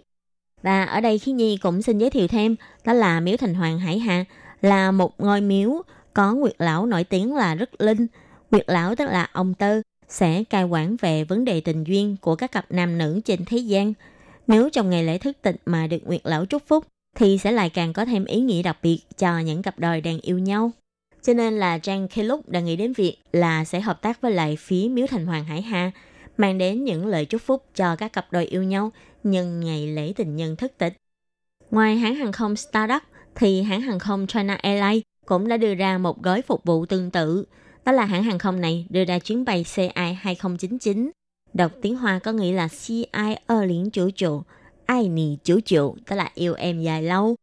Speaker 2: Và ở đây Khí Nhi cũng xin giới thiệu thêm, đó là Miếu Thành Hoàng Hải Hà, là một ngôi miếu có Nguyệt Lão nổi tiếng là rất linh. Nguyệt Lão tức là ông Tơ, sẽ cai quản về vấn đề tình duyên của các cặp nam nữ trên thế gian. Nếu trong ngày lễ thức tịch mà được Nguyệt Lão chúc phúc, thì sẽ lại càng có thêm ý nghĩa đặc biệt cho những cặp đôi đang yêu nhau. Cho nên là Trang Klook đã nghĩ đến việc là sẽ hợp tác với lại phía Miếu Thành Hoàng Hải Hà, mang đến những lời chúc phúc cho các cặp đôi yêu nhau nhân ngày lễ tình nhân thức tịch. Ngoài hãng hàng không Stardust, thì hãng hàng không China Airlines cũng đã đưa ra một gói phục vụ tương tự. Đó là hãng hàng không này đưa ra chuyến bay CI 2099. Đọc tiếng Hoa có nghĩa là CI 2099, ai nì chủ chủ, tức là yêu em dài lâu.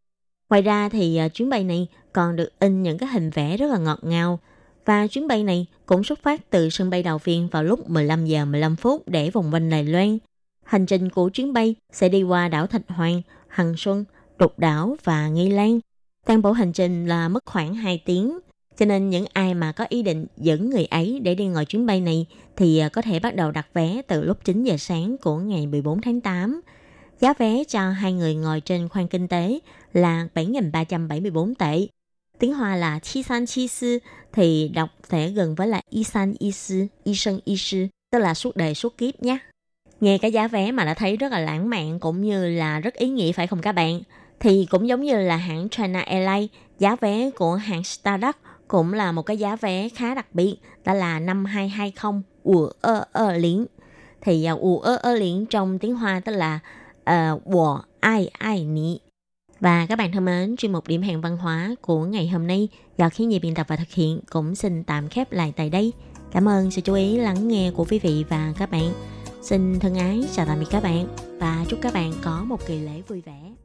Speaker 2: Ngoài ra thì à, chuyến bay này còn được in những cái hình vẽ rất là ngọt ngào. Và chuyến bay này cũng xuất phát từ sân bay đầu viên vào lúc 15 giờ 15 phút để vòng quanh Đài Loan. Hành trình của chuyến bay sẽ đi qua đảo Thạch Hoàng, Hằng Xuân, Đục Đảo và Nghi Lan. Toàn bộ hành trình là mất khoảng 2 tiếng. Cho nên những ai mà có ý định dẫn người ấy để đi ngồi chuyến bay này thì à, có thể bắt đầu đặt vé từ lúc 9 giờ sáng của ngày 14 tháng 8. Giá vé cho hai người ngồi trên khoang kinh tế là 7.374 tệ. Tiếng Hoa là Chi San Chi Sư thì đọc thể gần với là Y San Y Sư, Y Sân Y Sư, tức là suốt đời suốt kiếp nhé. Nghe cái giá vé mà đã thấy rất là lãng mạn cũng như là rất ý nghĩa phải không các bạn? Thì cũng giống như là hãng China Airlines, giá vé của hãng Stardust cũng là một cái giá vé khá đặc biệt, đó là năm 220 của ơ ơ liễn. thì uh, ơ ơ liễn trong tiếng Hoa tức là uh, ai ai ni. Và các bạn thân mến, chuyên mục điểm hẹn văn hóa của ngày hôm nay do khí nhị biên tập và thực hiện cũng xin tạm khép lại tại đây. Cảm ơn sự chú ý lắng nghe của quý vị và các bạn. Xin thân ái chào tạm biệt các bạn và chúc các bạn có một kỳ lễ vui vẻ.